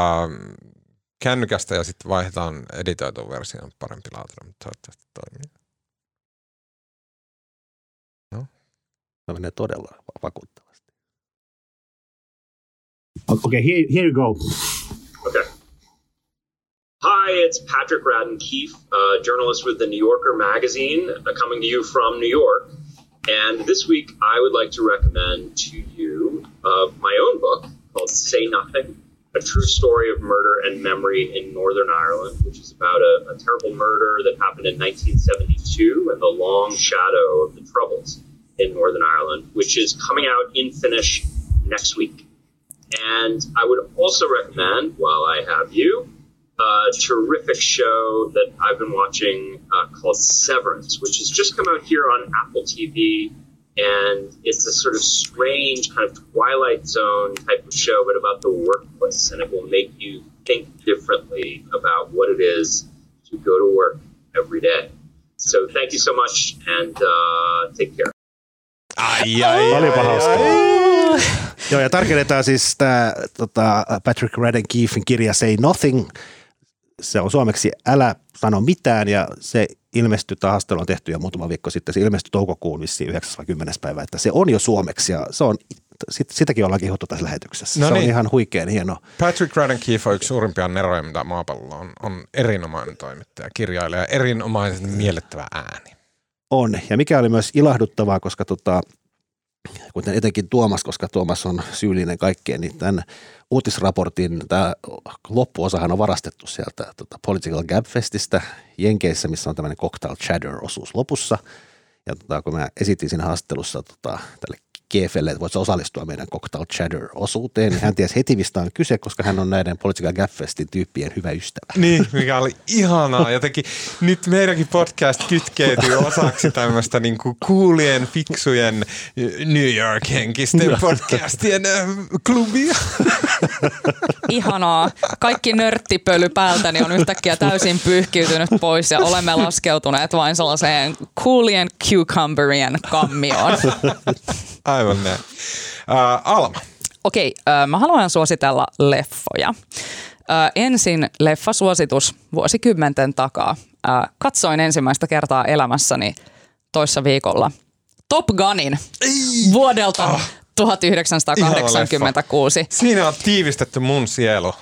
kännykästä ja sitten vaihdetaan editoituun versioon parempi laaturi, mutta toivottavasti toimii. Se menee todella vakuuttavasti. Okay, here, here you go. Okay. Hi, it's Patrick Radden Keefe, uh, journalist with the New Yorker magazine, uh, coming to you from New York. And this week, I would like to recommend to you uh, my own book called Say Nothing A True Story of Murder and Memory in Northern Ireland, which is about a, a terrible murder that happened in 1972 and the long shadow of the Troubles in Northern Ireland, which is coming out in Finnish next week. And I would also recommend, while I have you, a terrific show that I've been watching uh, called Severance, which has just come out here on Apple TV. And it's a sort of strange kind of Twilight Zone type of show, but about the workplace. And it will make you think differently about what it is to go to work every day. So thank you so much and uh, take care. Ai, ai, Olipa hauskaa. Joo, ja tarkennetaan siis tämä tota, Patrick Keefin kirja Say Nothing. Se on suomeksi Älä sano mitään ja se ilmestyi, tämä haastelu on tehty jo muutama viikko sitten, se ilmestyi toukokuun vissiin 9. vai 10. päivä, että se on jo suomeksi ja se on, sit, sitäkin ollaan kehuttu tässä lähetyksessä. No se niin. on ihan huikean hieno. Patrick Keefe on yksi suurimpia neroja, mitä maapallolla on. On erinomainen toimittaja, kirjailija, erinomaisen miellyttävä ääni. On. Ja mikä oli myös ilahduttavaa, koska tota, kuten etenkin Tuomas, koska Tuomas on syyllinen kaikkeen, niin tämän uutisraportin tämä loppuosahan on varastettu sieltä tota Political Gap Festistä Jenkeissä, missä on tämmöinen cocktail chatter-osuus lopussa. Ja tota, kun mä esitin siinä haastattelussa tota, tälle Kiefelle, että voit sä osallistua meidän Cocktail Chatter-osuuteen, hän tiesi heti, mistä on kyse, koska hän on näiden Political Gap Festin tyyppien hyvä ystävä. Niin, mikä oli ihanaa. Jotenkin nyt meidänkin podcast kytkeytyy osaksi tämmöistä niin kuin kuulien, fiksujen New York-henkisten podcastien klubia. Ihanaa. Kaikki nörttipöly päältäni on yhtäkkiä täysin pyyhkiytynyt pois ja olemme laskeutuneet vain sellaiseen coolien cucumberien kammioon. Aivan näin. Äh, Alma. Okei, äh, mä haluan suositella leffoja. Äh, ensin leffasuositus vuosikymmenten takaa. Äh, katsoin ensimmäistä kertaa elämässäni toissa viikolla Top Gunin vuodelta Ah. 1986. Siinä on tiivistetty mun sielu.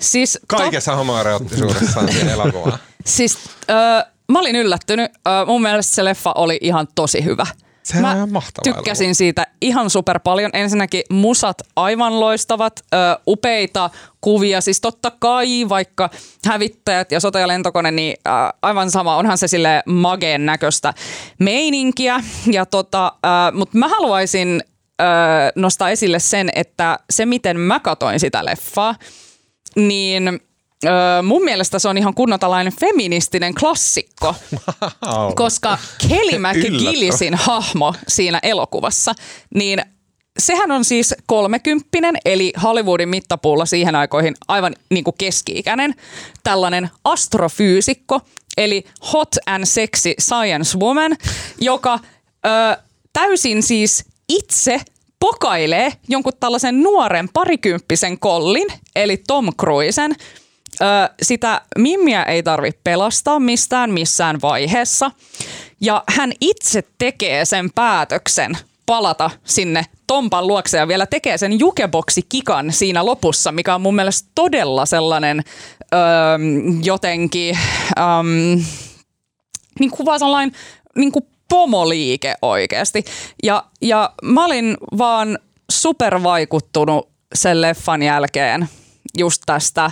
Siis Kaikessa homoerottisuudessaan siinä (laughs) elokuvaa. Siis äh, mä olin yllättynyt. Äh, mun mielestä se leffa oli ihan tosi hyvä. Sehän mä on mahtava tykkäsin elokuva. siitä ihan super paljon. Ensinnäkin musat aivan loistavat, ö, upeita kuvia. Siis totta kai vaikka hävittäjät ja sote ja lentokone, niin ö, aivan sama. Onhan se sille mageen näköistä meininkiä. Ja tota, Mutta mä haluaisin ö, nostaa esille sen, että se miten mä katoin sitä leffaa, niin ö, mun mielestä se on ihan kunnon tällainen feministinen klassikko, koska Kelly (laughs) McGillisin hahmo siinä elokuvassa, niin sehän on siis kolmekymppinen, eli Hollywoodin mittapuulla siihen aikoihin aivan niin kuin keski-ikäinen, tällainen astrofyysikko, eli hot and sexy science woman, joka ö, täysin siis itse pokailee jonkun tällaisen nuoren parikymppisen kollin, eli Tom Cruisen. Sitä Mimmiä ei tarvitse pelastaa mistään missään vaiheessa. Ja hän itse tekee sen päätöksen palata sinne Tompan luokse ja vielä tekee sen jukeboksi-kikan siinä lopussa, mikä on mun mielestä todella sellainen öö, jotenkin, öö, niin kuin vaan sellainen niin kuin pomoliike oikeasti. Ja, ja mä olin vaan supervaikuttunut sen leffan jälkeen just tästä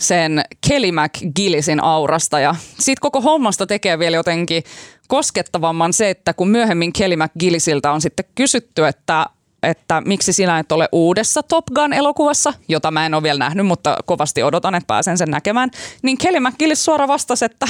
sen Kelly McGillisin aurasta ja siitä koko hommasta tekee vielä jotenkin koskettavamman se, että kun myöhemmin Kelly McGillisiltä on sitten kysytty, että että miksi sinä et ole uudessa Top Gun-elokuvassa, jota mä en ole vielä nähnyt, mutta kovasti odotan, että pääsen sen näkemään, niin Kelly McGillis suora vastasi, että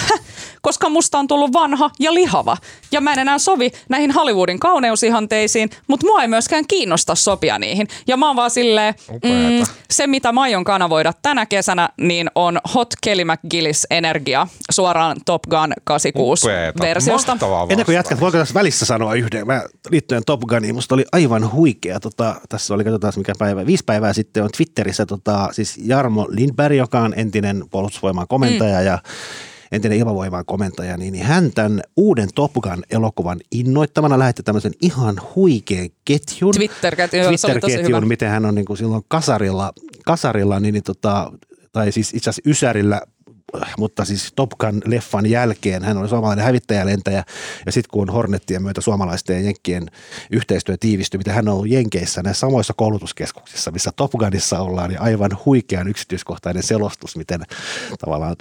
koska musta on tullut vanha ja lihava, ja mä en enää sovi näihin Hollywoodin kauneusihanteisiin, mutta mua ei myöskään kiinnosta sopia niihin. Ja mä oon vaan silleen, mm, se mitä mä aion kanavoida tänä kesänä, niin on Hot Kelly McGillis Energia suoraan Top Gun 86 Upeeta. versiosta. Mahtavaa Ennen kuin jatkat, voiko tässä välissä sanoa yhden? Mä liittyen Top Guniin, musta oli aivan huikea. Tota, tässä oli, katsotaan mikä päivä, viisi päivää sitten on Twitterissä tota, siis Jarmo Lindberg, joka on entinen puolustusvoiman komentaja mm. ja entinen ilmavoiman komentaja, niin, hän tämän uuden Top Gun-elokuvan innoittamana lähetti tämmöisen ihan huikean ketjun. Twitter-ketjun, Twitter-ketjun, miten hän on niin kuin silloin kasarilla, kasarilla niin, niin tota, tai siis itse asiassa Ysärillä mutta siis Top Gun-leffan jälkeen hän oli suomalainen hävittäjälentäjä ja sitten kun Hornettien myötä suomalaisten ja Jenkkien yhteistyö tiivistyi, mitä hän on ollut Jenkeissä näissä samoissa koulutuskeskuksissa, missä Top Gunissa ollaan, niin aivan huikean yksityiskohtainen selostus, miten tavallaan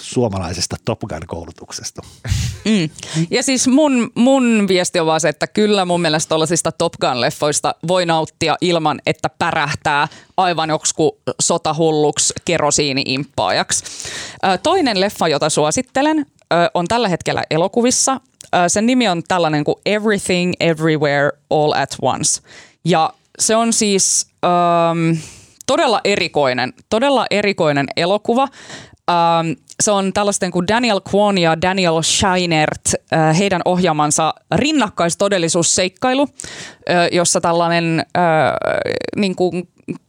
suomalaisesta Top Gun-koulutuksesta. Mm. Ja siis mun, mun viesti on vaan se, että kyllä mun mielestä tuollaisista Top Gun-leffoista voi nauttia ilman, että pärähtää aivan joksiku sotahulluksi kerosiini-imppaajaksi. Toinen leffa, jota suosittelen, on tällä hetkellä elokuvissa. Sen nimi on tällainen kuin Everything Everywhere All at Once. Ja se on siis ähm, todella erikoinen, todella erikoinen elokuva. Ähm, se on tällaisten kuin Daniel Kwon ja Daniel Scheinert, äh, heidän ohjaamansa rinnakkaistodellisuusseikkailu, äh, jossa tällainen äh, niin kuin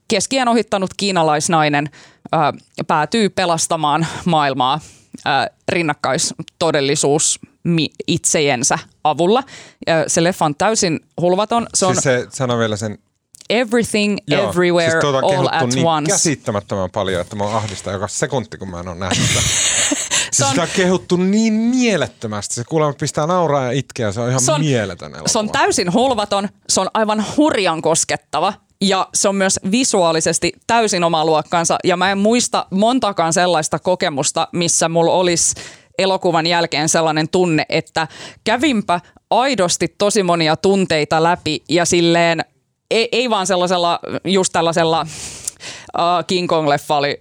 keskiään ohittanut kiinalaisnainen äh, päätyy pelastamaan maailmaa äh, rinnakkaistodellisuus mi- itsejensä avulla. Ja se leffa on täysin hulvaton. Se on Siis se sanoo vielä sen Everything, Joo, Everywhere, siis tuota All at niin Once. käsittämättömän paljon, että mä ahdistaa joka sekunti, kun mä en ole nähnyt sitä. (laughs) siis on- sitä on kehuttu niin mielettömästi. Se kuulemma pistää nauraa ja itkeä. Se on ihan Se on- mieletön elokuva. Se on täysin hulvaton, se on aivan hurjan koskettava ja se on myös visuaalisesti täysin oma luokkansa. Ja mä en muista montakaan sellaista kokemusta, missä mulla olisi elokuvan jälkeen sellainen tunne, että kävinpä aidosti tosi monia tunteita läpi ja silleen ei, ei vaan sellaisella, just tällaisella Uh, King Kong-leffa oli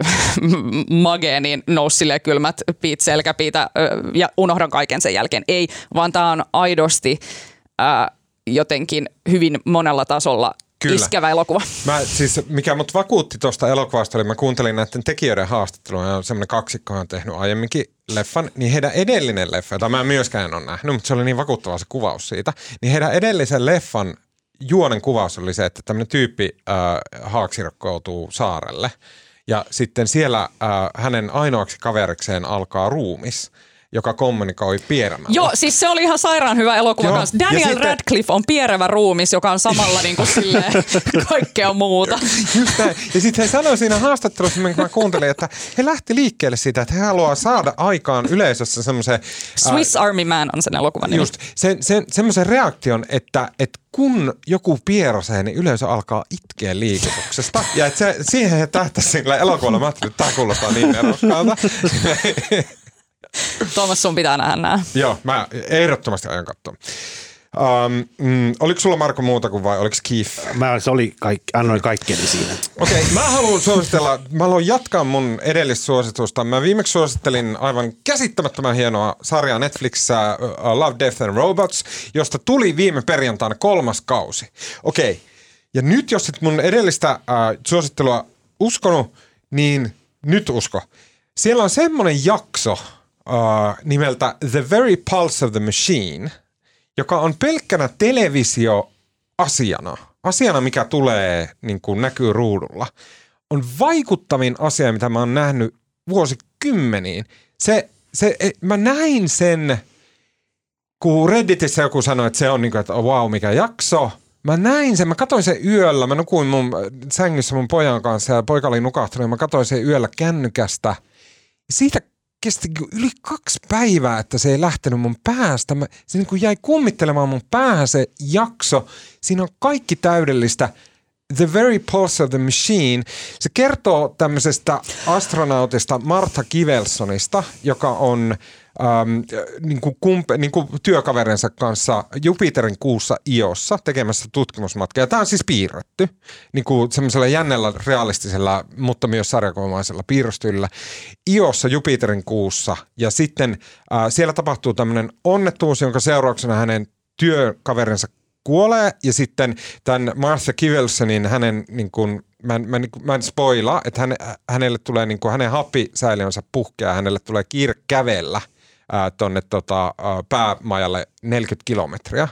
(laughs) magee, niin nousi kylmät piit selkäpiitä ja unohdan kaiken sen jälkeen. Ei, vaan tämä on aidosti uh, jotenkin hyvin monella tasolla Kyllä. iskevä elokuva. Mä, siis, mikä mut vakuutti tuosta elokuvasta oli, mä kuuntelin näiden tekijöiden haastattelua, ja semmoinen kaksikko on tehnyt aiemminkin leffan, niin heidän edellinen leffa, jota mä myöskään en ole nähnyt, mutta se oli niin vakuuttava se kuvaus siitä, niin heidän edellisen leffan juonen kuvaus oli se, että tämmöinen tyyppi äh, haaksirkkoutuu saarelle, ja sitten siellä äh, hänen ainoaksi kaverikseen alkaa ruumis, joka kommunikoi pierämällä. Joo, siis se oli ihan sairaan hyvä elokuva Joo, kanssa. Daniel sitten- Radcliffe on pierevä ruumis, joka on samalla niin kuin silleen (laughs) kaikkea muuta. Just näin. Ja sitten he sanoi siinä haastattelussa, minkä mä kuuntelin, että he lähti liikkeelle siitä, että he haluaa saada aikaan yleisössä semmoisen... Swiss Army Man on sen elokuvan nimi. Just, sen, sen, semmoisen reaktion, että, että kun joku pierasee, niin yleisö alkaa itkeä liikutuksesta. Ja että se, siihen he tähtäisi sillä elokuvalla. Mä ajattelin, että tämä kuulostaa niin. (laughs) Tuomas, sun pitää nähdä nämä. Joo, mä ehdottomasti aion katsoa. Um, mm, oliko sulla Marko muuta kuin vai oliko Keith? Mä se oli kaikki, annoin kaikkeni siinä. Okei, okay, mä haluan suositella, mä haluan jatkaa mun edellistä suositusta. Mä viimeksi suosittelin aivan käsittämättömän hienoa sarjaa Netflixissä uh, Love, Death and Robots, josta tuli viime perjantaina kolmas kausi. Okei, okay. ja nyt jos et mun edellistä uh, suosittelua uskonut, niin nyt usko. Siellä on semmonen jakso uh, nimeltä The Very Pulse of the Machine, joka on pelkkänä televisioasiana – asiana, mikä tulee niin kuin näkyy ruudulla, on vaikuttavin asia, mitä mä oon nähnyt vuosikymmeniin. Se, se, e, mä näin sen, kun Redditissä joku sanoi, että se on niin kuin, että wow, mikä jakso. Mä näin sen, mä katsoin sen yöllä, mä nukuin mun sängyssä mun pojan kanssa ja poika oli nukahtunut ja mä katsoin sen yöllä kännykästä. Siitä kesti yli kaksi päivää, että se ei lähtenyt mun päästä. Mä, se niin kuin jäi kummittelemaan mun päähän se jakso. Siinä on kaikki täydellistä. The Very Pulse of the Machine. Se kertoo tämmöisestä astronautista Martha Kivelsonista, joka on ähm, niin kuin kumpe, niin kuin työkaverinsa kanssa Jupiterin kuussa Iossa tekemässä tutkimusmatkaa. Tämä on siis piirretty niin kuin semmoisella jännällä realistisella, mutta myös sarjakuvaisella piirrostyllä. Iossa Jupiterin kuussa ja sitten äh, siellä tapahtuu tämmöinen onnettuus, jonka seurauksena hänen työkaverinsa kuolee ja sitten tämän Martha Kivelsonin hänen niin kuin, mä mä, mä en spoila, että häne, hänelle tulee niin kuin, hänen happisäiliönsä puhkeaa, hänelle tulee kiire kävellä – tuonne tota, päämajalle 40 kilometriä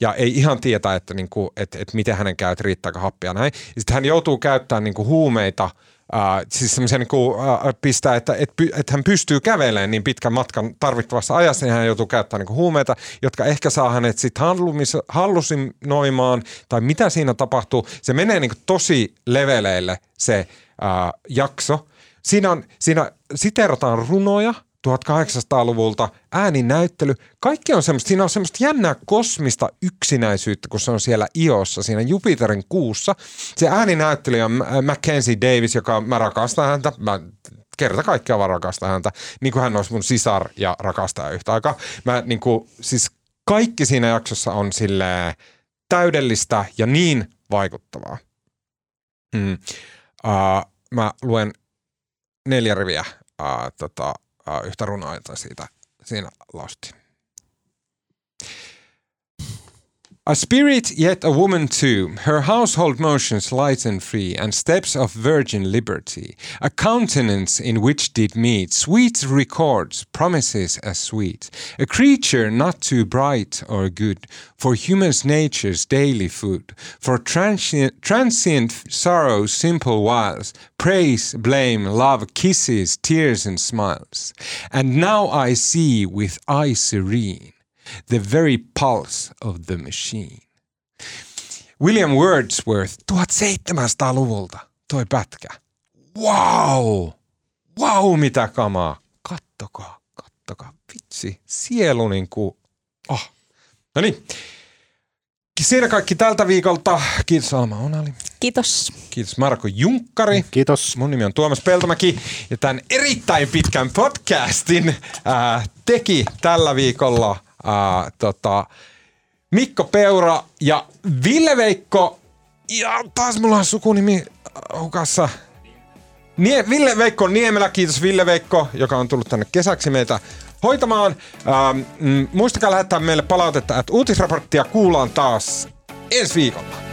ja ei ihan tietä, että, niinku, että, että miten hänen käy, että riittääkö happia näin. Sitten hän joutuu käyttämään niinku huumeita, äh, siis semmoisia niinku, äh, pistää, että, että, että hän pystyy kävelemään niin pitkän matkan tarvittavassa ajassa, niin hän joutuu käyttämään niinku huumeita, jotka ehkä saa hänet sitten hallusinoimaan tai mitä siinä tapahtuu. Se menee niinku tosi leveleille se äh, jakso. Siinä, on, siinä siterataan runoja, 1800-luvulta, ääninäyttely, kaikki on semmoista, siinä on semmoista jännää kosmista yksinäisyyttä, kun se on siellä Iossa, siinä Jupiterin kuussa. Se ääninäyttelijä on Mackenzie Davis, joka mä rakastan häntä, mä kerta kaikkiaan vaan rakastan häntä, niin kuin hän olisi mun sisar ja rakastaja yhtä aikaa. Mä niin kuin, siis kaikki siinä jaksossa on sille täydellistä ja niin vaikuttavaa. Hmm. Uh, mä luen neljä riviä uh, tota, yhtä runoa, siitä siinä lausuttiin. A spirit, yet a woman too, her household motions light and free, and steps of virgin liberty, a countenance in which did meet. Sweet records, promises as sweet, a creature not too bright or good, for human nature's daily food, for transient, transient simple wiles, praise, blame, love, kisses, tears and smiles. And now I see with eye serene, the very pulse of the machine. William Wordsworth 1700-luvulta toi pätkä. Wow! Wow, mitä kamaa! Kattokaa, kattokaa. Vitsi, sielu niinku... Oh. No niin. Siinä kaikki tältä viikolta. Kiitos Alma Onali. Kiitos. Kiitos Marko Junkkari. Kiitos. Mun nimi on Tuomas Peltomäki ja tämän erittäin pitkän podcastin ää, teki tällä viikolla ää, tota, Mikko Peura ja Ville Veikko. Ja taas mulla on sukunimi hukassa. Nie, Ville Veikko Niemelä, kiitos Ville Veikko, joka on tullut tänne kesäksi meitä hoitamaan. Ähm, muistakaa lähettää meille palautetta, että uutisraporttia kuullaan taas ensi viikolla.